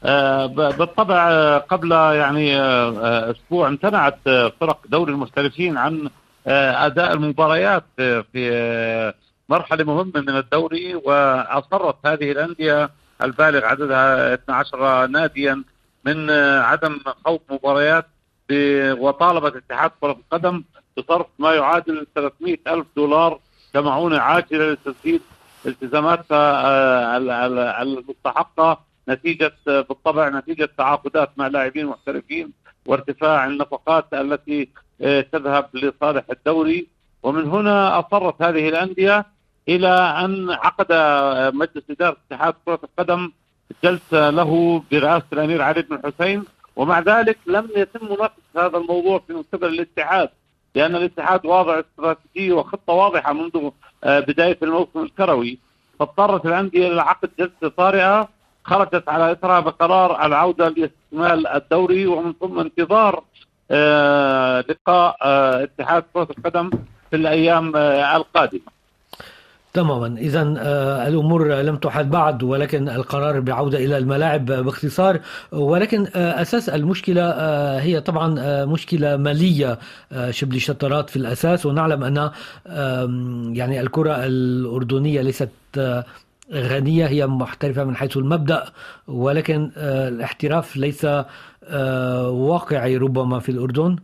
آه، ب- بالطبع آه، قبل يعني آه، آه، أسبوع امتنعت فرق دوري المحترفين عن أداء المباريات في مرحلة مهمة من الدوري وأصرت هذه الأندية البالغ عددها 12 ناديا من عدم خوض مباريات وطالبت اتحاد كرة القدم بصرف ما يعادل 300 ألف دولار كمعونة عاجلة لتسديد التزاماتها آه، المستحقة نتيجة بالطبع نتيجة تعاقدات مع لاعبين محترفين وارتفاع النفقات التي آه، تذهب لصالح الدوري. ومن هنا أصرت هذه الأندية إلى أن عقد آه، مجلس إدارة اتحاد كرة القدم جلسة له برئاسة الأمير علي بن الحسين. ومع ذلك لم يتم مناقشة هذا الموضوع في قبل الاتحاد لأن الاتحاد واضع استراتيجية وخطة واضحة منذ آه، بداية الموسم الكروي. فاضطرت الأندية إلى عقد جلسة طارئة خرجت على إثرها بقرار العودة لاستكمال الدوري ومن ثم انتظار آه، لقاء آه، اتحاد كرة القدم في الأيام القادمة. تماما. اذا آه، الأمور لم تحد بعد ولكن القرار بعودة إلى الملاعب باختصار. ولكن آه، أساس المشكلة آه، هي طبعا مشكلة مالية شبه شطرات في الأساس. ونعلم أن يعني الكرة الأردنية ليست غنية هي محترفة من حيث المبدأ. ولكن الاحتراف ليس واقعي ربما في الأردن.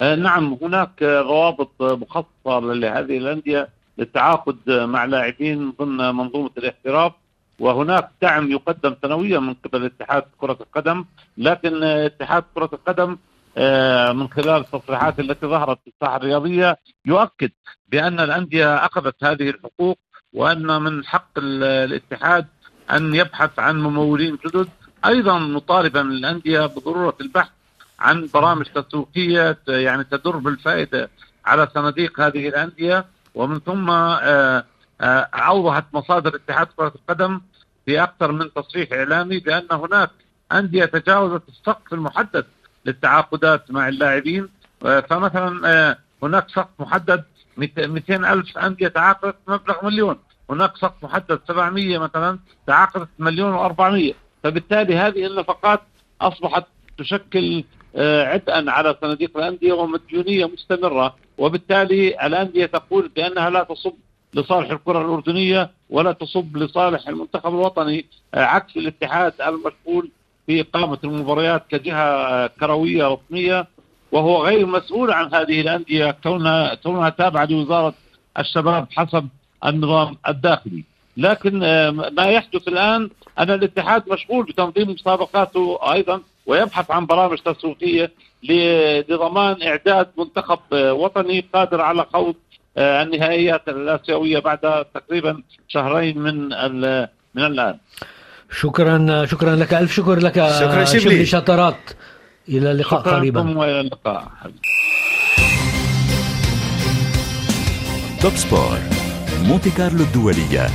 نعم هناك روابط مخصصة لهذه الأندية. للتعاقد مع لاعبين ضمن منظومة الاحتراف. وهناك دعم يقدم سنويا من قبل اتحاد كرة القدم لكن اتحاد كرة القدم آه، من خلال التصريحات التي ظهرت في الساحه الرياضية يؤكد بأن الأندية أخذت هذه الحقوق وأن من حق الاتحاد أن يبحث عن ممولين جدد. أيضا مطالبا الأندية بضرورة البحث عن برامج تسويقية يعني تدر بالفائدة على صناديق هذه الأندية. ومن ثم آه، آه، اوضحت مصادر اتحاد كرة القدم في أكثر من تصريح إعلامي بأن هناك أندية تجاوزت السقف المحدد للتعاقدات مع اللاعبين. آه، فمثلا هناك سقف محدد 200 ألف أندية تعاقدت مبلغ مليون. هناك سقف محدد 700 مثلا تعاقدت مليون و400 فبالتالي هذه النفقات أصبحت تشكل عبئا على صناديق الأندية ومديونية مستمرة. وبالتالي الأندية تقول بأنها لا تصب لصالح الكرة الأردنية ولا تصب لصالح المنتخب الوطني عكس الاتحاد المشغول إقامة المباريات كجهة آه، كروية رسمية. وهو غير مسؤول عن هذه الأندية كونها كونها تابعة لوزارة الشباب حسب النظام الداخلي. لكن آه، ما يحدث الآن أن الاتحاد مشغول بتنظيم مسابقاته أيضا ويبحث عن برامج تسويقية لضمان إعداد منتخب وطني قادر على خوض آه، النهائيات الآسيوية بعد تقريبا شهرين من من الآن. شكرا شكرا لك ألف شكر لك شكرا شبلي. شطرات. إلى اللقاء شكرا قريبا. وإلى اللقاء. توب سبور مونتي كارلو الدوليه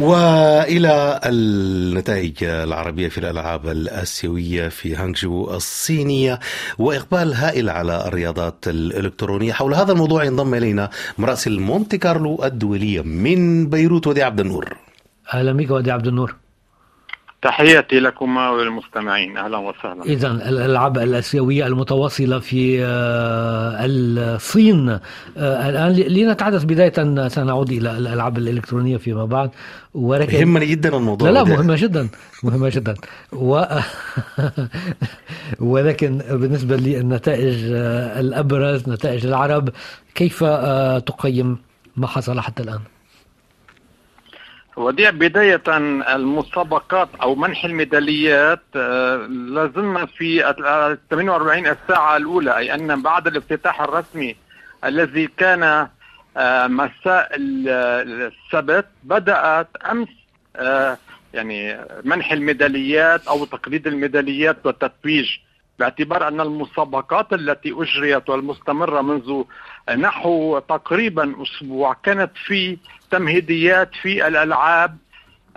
وإلى النتائج العربية في الألعاب الآسيوية في هانجتشو الصينية وإقبال هائل على الرياضات الإلكترونية. حول هذا الموضوع ينضم إلينا مراسل مونتي كارلو الدولية من بيروت ودي عبد النور. أهلا بك ودي عبد النور. تحياتي لكما وللمستمعين. أهلا وسهلا. اذا الألعاب الآسيوية المتواصلة في آه، الصين. آه، الآن لنتحدث بداية سنعود إلى الألعاب الإلكترونية فيما بعد. ولكن يهمني جدا الموضوع لا لا مهمة جدا مهمة جدا. و... [laughs] ولكن بالنسبة للنتائج آه، الأبرز نتائج العرب كيف تقيم ما حصل حتى الآن؟ وديع بداية المسابقات أو منح الميداليات آه، لازلنا في 48 الساعة الأولى أي أن بعد الافتتاح الرسمي الذي كان آه، مساء السبت بدأت أمس آه، يعني منح الميداليات أو تقليد الميداليات والتتويج باعتبار أن المسابقات التي أجريت والمستمرة منذ نحو تقريبا أسبوع كانت في تمهيديات في الألعاب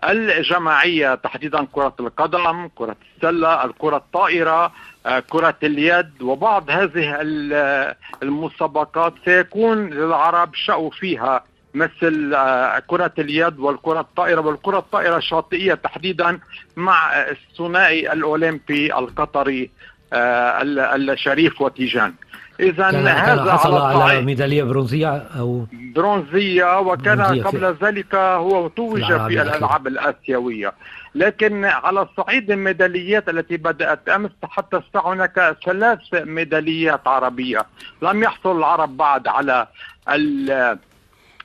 الجماعية تحديدا كرة القدم كرة السلة الكرة الطائرة آه، كرة اليد وبعض هذه المسابقات. سيكون للعرب شأو فيها مثل آه، كرة اليد والكرة الطائرة. والكرة الطائرة الشاطئية تحديدا مع الثنائي الأولمبي القطري آه، الشريف وتيجان. إذا هذا حصل على, على ميدالية برونزية أو برونزية وكان برونزية قبل في... ذلك هو توج في الألعاب الآسيوية. لكن على الصعيد الميداليات التي بدأت أمس حتى الساعة هناك ثلاث ميداليات عربية. لم يحصل العرب بعد على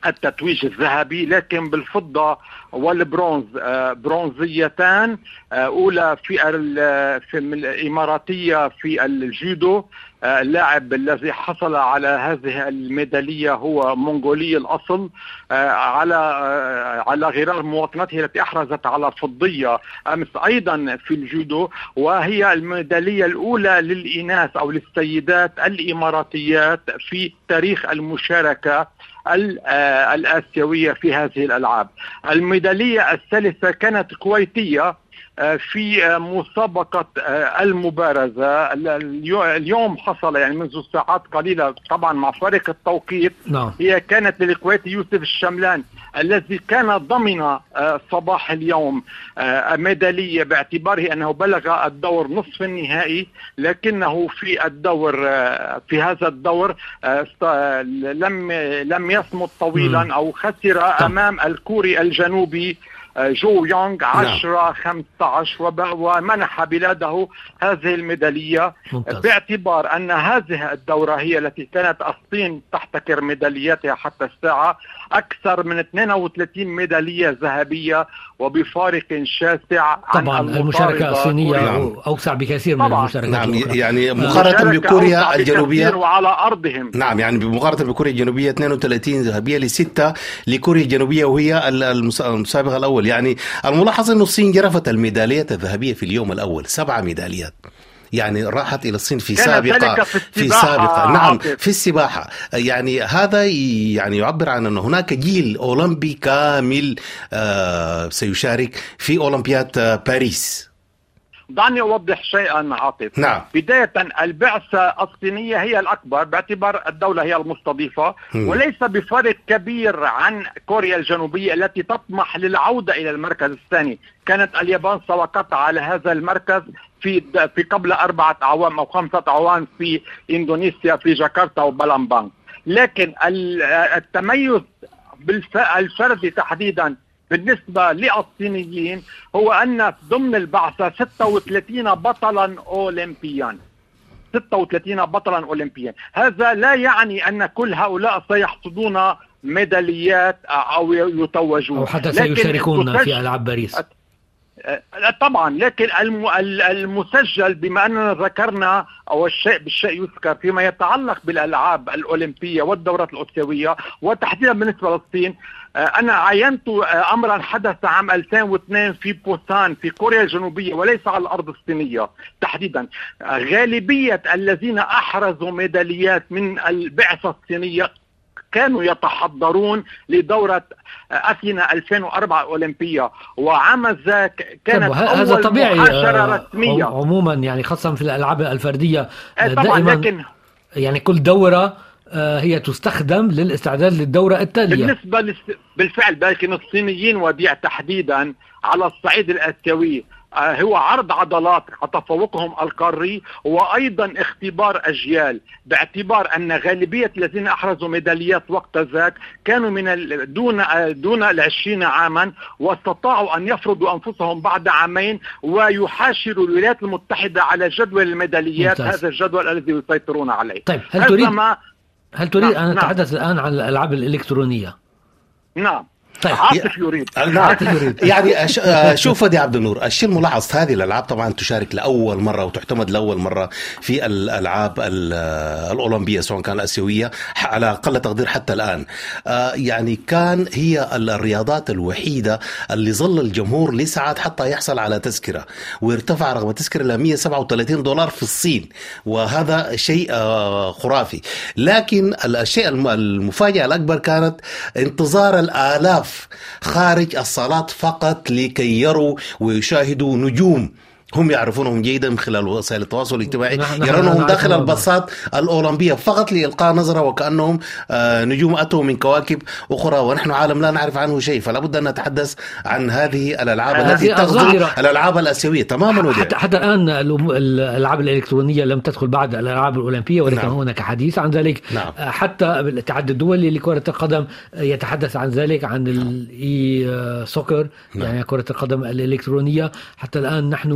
التتويج الذهبي لكن بالفضة والبرونز آه، برونزيتان آه، أولى في الإماراتية في الجودو آه، اللاعب الذي حصل على هذه الميدالية هو مونغولي الأصل على على غرار مواطنته التي أحرزت على فضية أمس أيضا في الجودو وهي الميدالية الأولى للإناث أو للسيدات الإماراتيات في تاريخ المشاركة. الآسيوية في هذه الألعاب. الميدالية الثالثة كانت كويتية. آه، في آه، مسابقة المبارزة. اليوم حصل يعني منذ ساعات قليلة طبعا مع فرق التوقيت. نعم. هي كانت للكويتي يوسف الشملان الذي كان ضمن آه، صباح اليوم آه، ميدالية باعتباره أنه بلغ الدور نصف النهائي لكنه في الدور آه، في هذا الدور لم لم يصمد طويلا أو خسر أمام الكوري الجنوبي جو يونغ 10 15 ومنح بلاده هذه الميدالية. ممتاز. باعتبار أن هذه الدورة هي التي كانت الصين تحتكر ميدالياتها حتى الساعة أكثر من 32 ميدالية ذهبية وبفارق شاسع طبعا عن المشاركة الصينية نعم. أوسع بكثير من المشاركه نعم يعني مقارنة بكوريا الجنوبية. وعلى أرضهم. نعم يعني بمقارنة بكوريا الجنوبية 32 ذهبية لستة لكوريا الجنوبية وهي المسابقة الأول. يعني الملاحظ إنه الصين جرفت الميداليات الذهبية في اليوم الأول سبعه ميداليات. يعني راحت إلى الصين في سابقة في, في سابقة. نعم في السباحة. يعني هذا يعني يعبر عن ان هناك جيل أولمبي كامل آه سيشارك في أولمبياد آه باريس. دعني أوضح شيئا عاطف. نعم. بداية البعثة الصينيه هي الأكبر باعتبار الدولة هي المستضيفة م. وليس بفرق كبير عن كوريا الجنوبية التي تطمح للعودة إلى المركز الثاني. كانت اليابان سبقت على هذا المركز في في قبل أربعة اعوام أو خمسة اعوام في إندونيسيا في جاكرتا وبالامبانغ لكن التميز الفردي تحديدا بالنسبة للصينيين هو أن ضمن البعثة 36 بطلا أولمبيا. 36 بطلا أولمبيا. هذا لا يعني أن كل هؤلاء سيحصدون ميداليات أو يتوجون. أو حتى سيشاركون في ألعاب باريس. طبعا لكن المسجل بما اننا ذكرنا أو الشيء بالشيء يذكر فيما يتعلق بالألعاب الأولمبية والدورات الاسيويه وتحديدا بالنسبة للصين أنا عينت امرا حدث عام 2002 في بوسان في كوريا الجنوبية وليس على الأرض الصينية تحديدا. غالبية الذين أحرزوا ميداليات من البعثة الصينية كانوا يتحضرون لدورة أثينا 2004 أولمبية. وعام ذاك كانت هذا أول طبيعي رسمية. عموما يعني خاصة في الألعاب الفردية دائما لكن يعني كل دورة آه، هي تستخدم للاستعداد للدورة التالية بالنسبة لس... بالفعل لكن الصينيين وديع تحديدا على الصعيد الآسيوي آه، هو عرض عضلات تفوقهم القاري وأيضا اختبار أجيال باعتبار أن غالبية الذين أحرزوا ميداليات وقت ذاك كانوا من دون آه، دون العشرين عاما واستطاعوا أن يفرضوا أنفسهم بعد عامين ويحاشروا الولايات المتحدة على جدول الميداليات ممتاز. هذا الجدول الذي يسيطرون عليه طيب هل تريد هل تريد نعم. أن نتحدث نعم. الآن عن الألعاب الإلكترونية نعم طيب عاطف يريد. عاطف يريد. [laughs] يعني شوف يا عبد النور الشيء الملاحظ هذه الألعاب طبعا تشارك لأول مرة وتعتمد لأول مرة في الألعاب الأولمبية سواء كان الآسيوية على أقل تقدير حتى الآن. آه، يعني كان هي الرياضات الوحيدة اللي ظل الجمهور لساعات حتى يحصل على تذكرة وارتفع رغم التذكره ل 137 دولار في الصين وهذا شيء آه، خرافي. لكن الشيء المفاجأة الأكبر كانت انتظار الآلاف خارج الصالات فقط لكي يروا ويشاهدوا نجوم. هم يعرفونهم جيدا من خلال وسائل التواصل الاجتماعي يرونهم داخل. الباصات الأولمبية فقط لإلقاء نظرة وكأنهم آه، نجوم أتوا من كواكب أخرى ونحن عالم لا نعرف عنه شيء فلا بد أن نتحدث عن هذه الألعاب التي تغزو. الألعاب الآسيوية تماما. حتى حتى الآن الأم- الألعاب الإلكترونية لم تدخل بعد الألعاب الأولمبية ولكن نعم. نعم. هناك حديث عن ذلك نعم. آه، حتى الاتحاد الدولي لكرة القدم آه، يتحدث عن ذلك عن الاي آه، سوكر نعم. يعني كرة القدم الإلكترونية حتى الآن نحن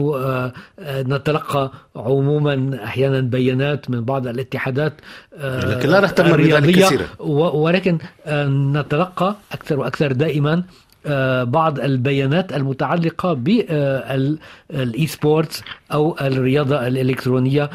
نتلقى عموما أحيانا بيانات من بعض الاتحادات آه، لكن لا نهتم بذلك كثيرا. ولكن آه، نتلقى أكثر وأكثر دائما آه، بعض البيانات المتعلقة بال e-sports أو الرياضة الإلكترونية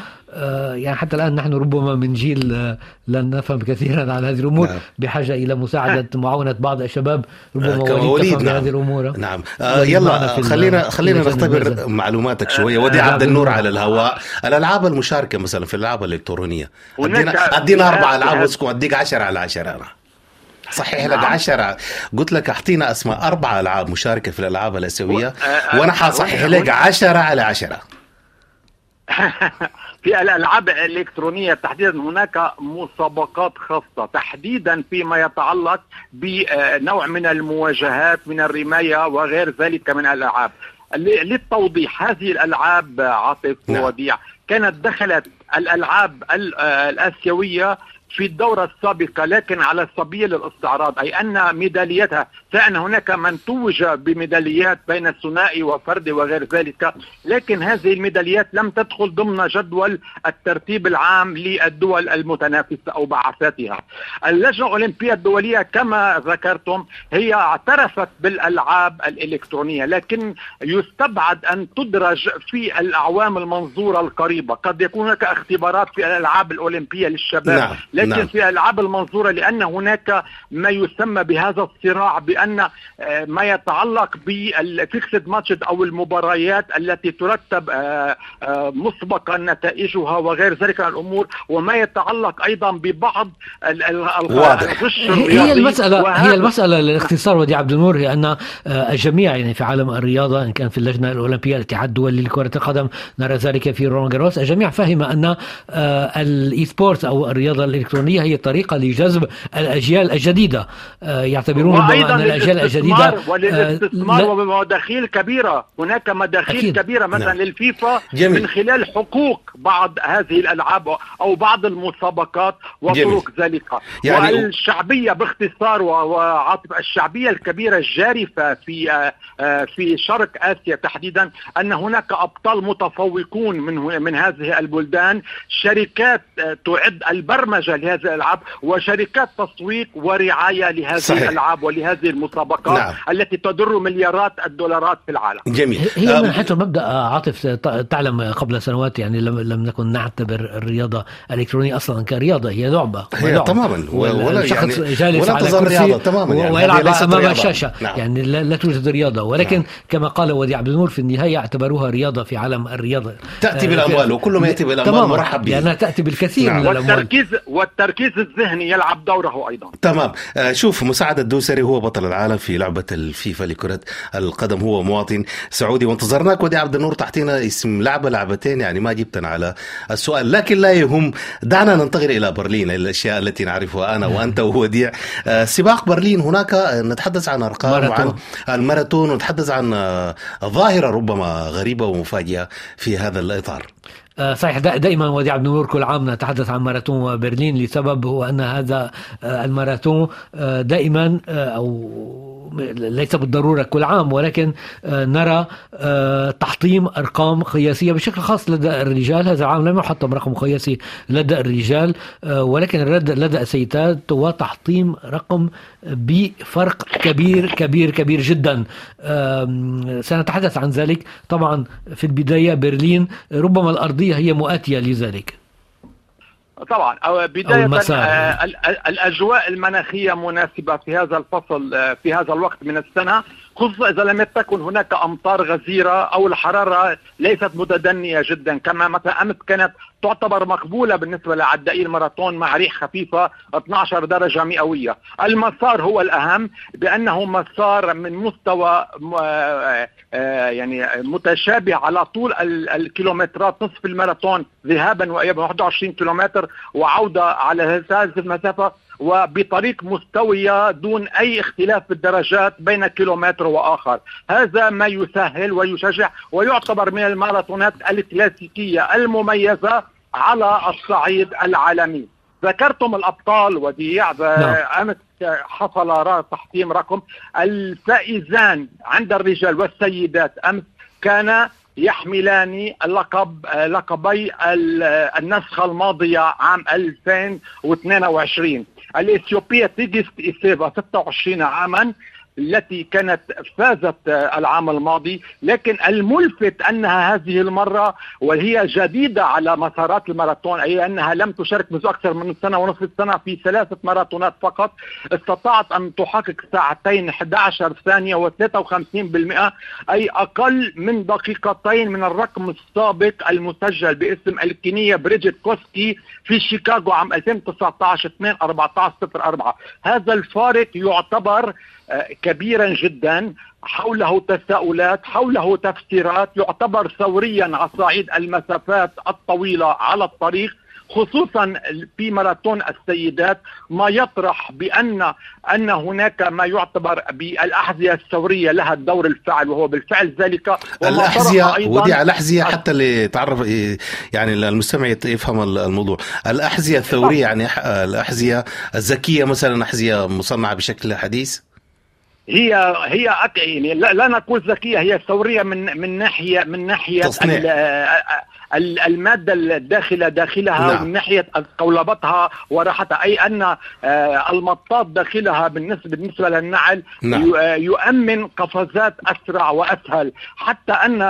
يعني حتى الآن نحن ربما من جيل آه، لن نفهم كثيرا عن هذه الأمور. نعم. بحاجة إلى مساعدة معاونة بعض الشباب. آه، ربما وليد تفهم نعم. هذه الأمور. نعم. آه يلا خلينا خلينا نختبر. معلوماتك شوية. وديع آه، عبد النور نعم. على الهواء. الألعاب المشاركة مثلا في الألعاب الإلكترونية. هناك ادينا أدينا أربع فئات- العاب فئات- واسكم أديك 10 على 10 أنا. صحيح لك نعم. 10 قلت لك أعطينا اسماء أربع ألعاب مشاركة في الألعاب الأسيوية. و- آه، وأنا آه، حصحح لك 10 على 10 [laughs] في الألعاب الإلكترونية تحديدا هناك مسابقات خاصة تحديدا فيما يتعلق بنوع من المواجهات من الرماية وغير ذلك من الألعاب ل- للتوضيح هذه الألعاب عاطف نعم. وديع كانت دخلت الألعاب ال- آه، الآسيوية في الدورة السابقة لكن على سبيل الاستعراض أي أن ميداليتها كان هناك من توج بميداليات بين الثنائي وفردي وغير ذلك. لكن هذه الميداليات لم تدخل ضمن جدول الترتيب العام للدول المتنافسة أو بعثاتها. اللجنة الأولمبية الدولية كما ذكرتم هي اعترفت بالألعاب الإلكترونية لكن يستبعد أن تدرج في الأعوام المنظورة القريبة. قد يكون هناك اختبارات في الألعاب الأولمبية للشباب نعم، لكن نعم. في الألعاب المنظورة لأن هناك ما يسمى بهذا الصراع بأن آه، ما يتعلق بالفيكسد ماتش أو المباريات التي ترتب آه، آه، مسبقا نتائجها وغير ذلك من الأمور وما يتعلق أيضا ببعض واضح. الغش هي المسألة هي المسألة للاختصار ودي عبد النور هي أن آه، الجميع يعني في عالم الرياضة إن كان في اللجنة الأولمبية الاتحاد الدولي لكرة القدم نرى ذلك في رولان جاروس الجميع فهم أن آه، ال e-sports أو الرياضة الإلكترونية هي طريقة لجذب الأجيال الجديدة آه، يعتبرون أن الأجيال الجديدة آه، وللاستثمار لا- وبمداخيل كبيرة هناك مداخيل أكيد. كبيرة مثلا نعم. للفيفا جميل. من خلال حقوق بعض هذه الألعاب أو بعض المسابقات. وطرق ذلك يعني- والشعبية باختصار وعاطف الشعبية الكبيرة الجارفة في آه، في شرق آسيا تحديدا أن هناك أبطال متفوقون من من هذه البلدان شركات تعد البرمجة لهذه الالعاب وشركات تسويق ورعاية لهذه صحيح. الألعاب ولهذه المسابقات نعم. التي تدر مليارات الدولارات في العالم جميل هي من حيث المبدا عاطف تعلم قبل سنوات يعني لم لم نكن نعتبر الرياضة الإلكترونية أصلا كرياضة هي لعبة هي ولعب. تماما. ولا يعني- جالس ولا كرسي رياضة تماما يعني. ويلعب أمام. الشاشة نعم. يعني لا, لا توجد رياضة ولكن نعم. كما قال وديع عبد النور في النهاية اعتبروها رياضة في عالم الرياضة تأتي آه، بالأموال في- وكل ما يأتي بالأموال تماما. مرحب به. لانها تأتي بالكثير نعم. من الأموال والتركيز والتركيز الذهني يلعب دوره أيضا. تمام. آه، شوف مساعد الدوسري هو بطل العالم في لعبة الفيفا لكرة القدم. هو مواطن سعودي. وانتظرناك ودي عبد النور تعطينا اسم لعبة لعبتين يعني ما جبتنا على السؤال. لكن لا يهم دعنا ننتقل إلى برلين. الأشياء التي نعرفها أنا وأنت ووديع آه، سباق برلين. هناك آه، نتحدث عن ماراثون. وعن الماراثون ونتحدث عن ظاهرة ربما غريبة ومفاجئة في هذا الإطار. آه، صحيح دا- دائما وديع بن نور كل عام نتحدث عن ماراثون برلين لسبب هو أن هذا آه، الماراثون آه، دائما آه، أو ليس بالضرورة كل عام ولكن آه، نرى آه، تحطيم أرقام قياسية بشكل خاص لدى الرجال. هذا العام لم يحطم رقم قياسي لدى الرجال آه، ولكن لدى السيدات وتحطيم رقم بفرق كبير كبير كبير جدا. سنتحدث عن ذلك. طبعا في البداية برلين ربما الارضيه هي مؤاتية لذلك. طبعا. أو بداية المسار. آه، ال- ال- الأجواء المناخية مناسبة في هذا الفصل آه، في هذا الوقت من السنة. خصوصا إذا لم تكن هناك أمطار غزيرة أو الحرارة ليست متدنية جدا كما مثلا أمس كانت تعتبر مقبولة بالنسبة لعدائي الماراثون مع ريح خفيفة 12 درجة مئوية. المسار هو الأهم بأنه مسار من مستوى آه، آه، يعني متشابه على طول الكيلومترات نصف الماراثون ذهابا وإيابا 21 كيلومتر وعودة على هذه المسافة وبطريق مستوية دون أي اختلاف بالدرجات بين كيلومتر وآخر. هذا ما يسهل ويشجع ويعتبر من الماراثونات الكلاسيكية المميزة على الصعيد العالمي. ذكرتم الأبطال وديع نعم. أمس حصل تحطيم رقم الفائزان عند الرجال والسيدات. أمس كان يحملان اللقب لقبي النسخة الماضية عام 2022 الإثيوبية تيجست إسيفا 26 عاما. التي كانت فازت العام الماضي لكن الملفت أنها هذه المرة وهي جديدة على مسارات الماراثون أي أنها لم تشارك منذ أكثر من سنة ونصف السنة في ثلاثة ماراثونات فقط استطاعت أن تحقق ساعتين 11 ثانية و53% أي أقل من دقيقتين من الرقم السابق المسجل باسم الكينية بريجيت كوسكي في شيكاغو عام 2019 2 14 04 هذا الفارق يعتبر كبيرا جدا حوله تساؤلات حوله تفسيرات يعتبر ثوريا على صعيد المسافات الطويلة على الطريق خصوصا في ماراثون السيدات. ما يطرح بان أن هناك ما يعتبر بالأحذية الثورية لها الدور الفاعل وهو بالفعل ذلك. الأحذية ودي الأحذية حتى اللي تعرف يعني المستمع يفهم الموضوع. الأحذية الثورية يعني الأحذية الذكية مثلا أحذية مصنعة بشكل حديث؟ هي هي أك... يعني لا, لا نقول ذكية هي ثوريه من من ناحية من ناحية المادة الداخلة داخلها نعم. من ناحية قولبتها وراحتها. أي أن آه، المطاط داخلها بالنسبة بالنسبة للنعل نعم. يؤمن قفزات أسرع وأسهل. حتى أن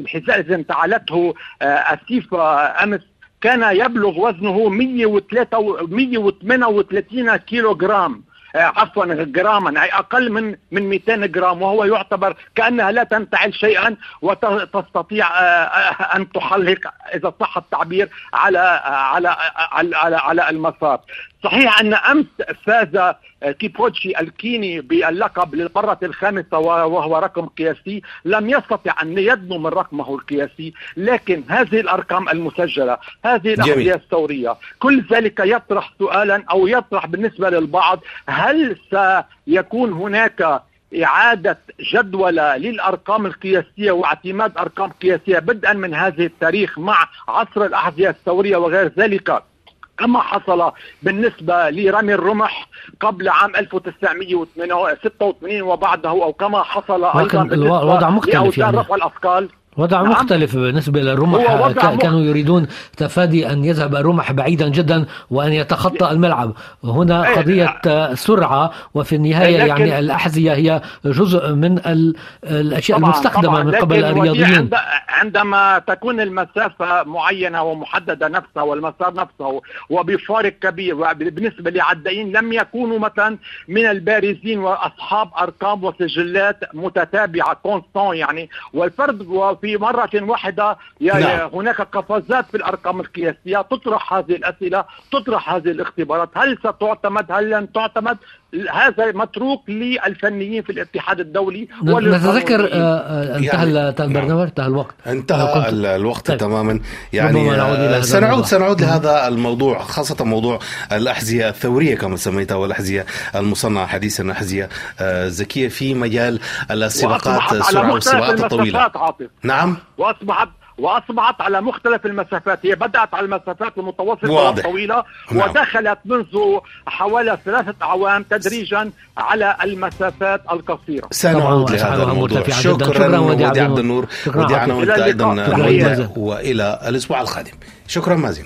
الحذاء إذا انتعلته آه، اسيفا أمس كان يبلغ وزنه 138 كيلو جرام آه، عفوا جراما أي أقل من من 200 جرام وهو يعتبر كأنها لا تنتعل شيئا وتستطيع آه، آه، أن تحلق إذا صح التعبير على على على على, على المسار صحيح أن أمس فاز كيبوتشي الكيني باللقب للمرة الخامسة وهو رقم قياسي. لم يستطع أن يدنو من رقمه القياسي لكن هذه الأرقام المسجلة هذه الأحذية الثورية كل ذلك يطرح سؤالا أو يطرح بالنسبة للبعض هل سيكون هناك إعادة جدولة للأرقام القياسية واعتماد أرقام قياسية بدءا من هذه التاريخ مع عصر الأحذية الثورية وغير ذلك؟ كما حصل بالنسبة لرمي الرمح قبل عام 1986 وبعده أو كما حصل أيضا الوضع مختلف يعني. رفع الأثقال وضع نعم. مختلف بالنسبة للرمح. كانوا يريدون تفادي أن يذهب الرمح بعيدا جدا وأن يتخطى الملعب. هنا إيه. قضية سرعة وفي النهاية يعني الأحذية هي جزء من الأشياء طبعا المستخدمة طبعا. من قبل الرياضيين. عندما تكون المسافة معينة ومحددة نفسها والمسار نفسه وبفارق كبير بالنسبة لعدائين لم يكونوا مثلا من البارزين وأصحاب أرقام وسجلات متتابعة كونستون يعني. والفرد وفي مرة واحدة. نعم. هناك قفزات في الأرقام القياسية. تطرح هذه الأسئلة تطرح هذه الاختبارات. هل ستعتمد؟ هل لن تعتمد؟ هذا متروك للفنيين في الاتحاد الدولي نتذكر آه، آه، انتهى يعني البرنامج انتهى الوقت. انتهى الوقت طيب. تماما. يعني آه، سنعود سنعود لهذا الموضوع خاصة موضوع الأحذية الثورية كما سميتها والأحذية المصنعة حديثا الأحذية الذكية في مجال السباقات السرعة والسباقات الطويلة. نعم؟ وأصبحت وأصبحت على مختلف المسافات. هي بدأت على المسافات المتوسطة والطويلة نعم. ودخلت منذ حوالي ثلاثة أعوام تدريجا على المسافات القصيرة. سنعود لهذا الموضوع. شكرا, شكرا ودي عبد النور. ودي أنا وانت أيضا وإلى الأسبوع القادم. شكرا مازن.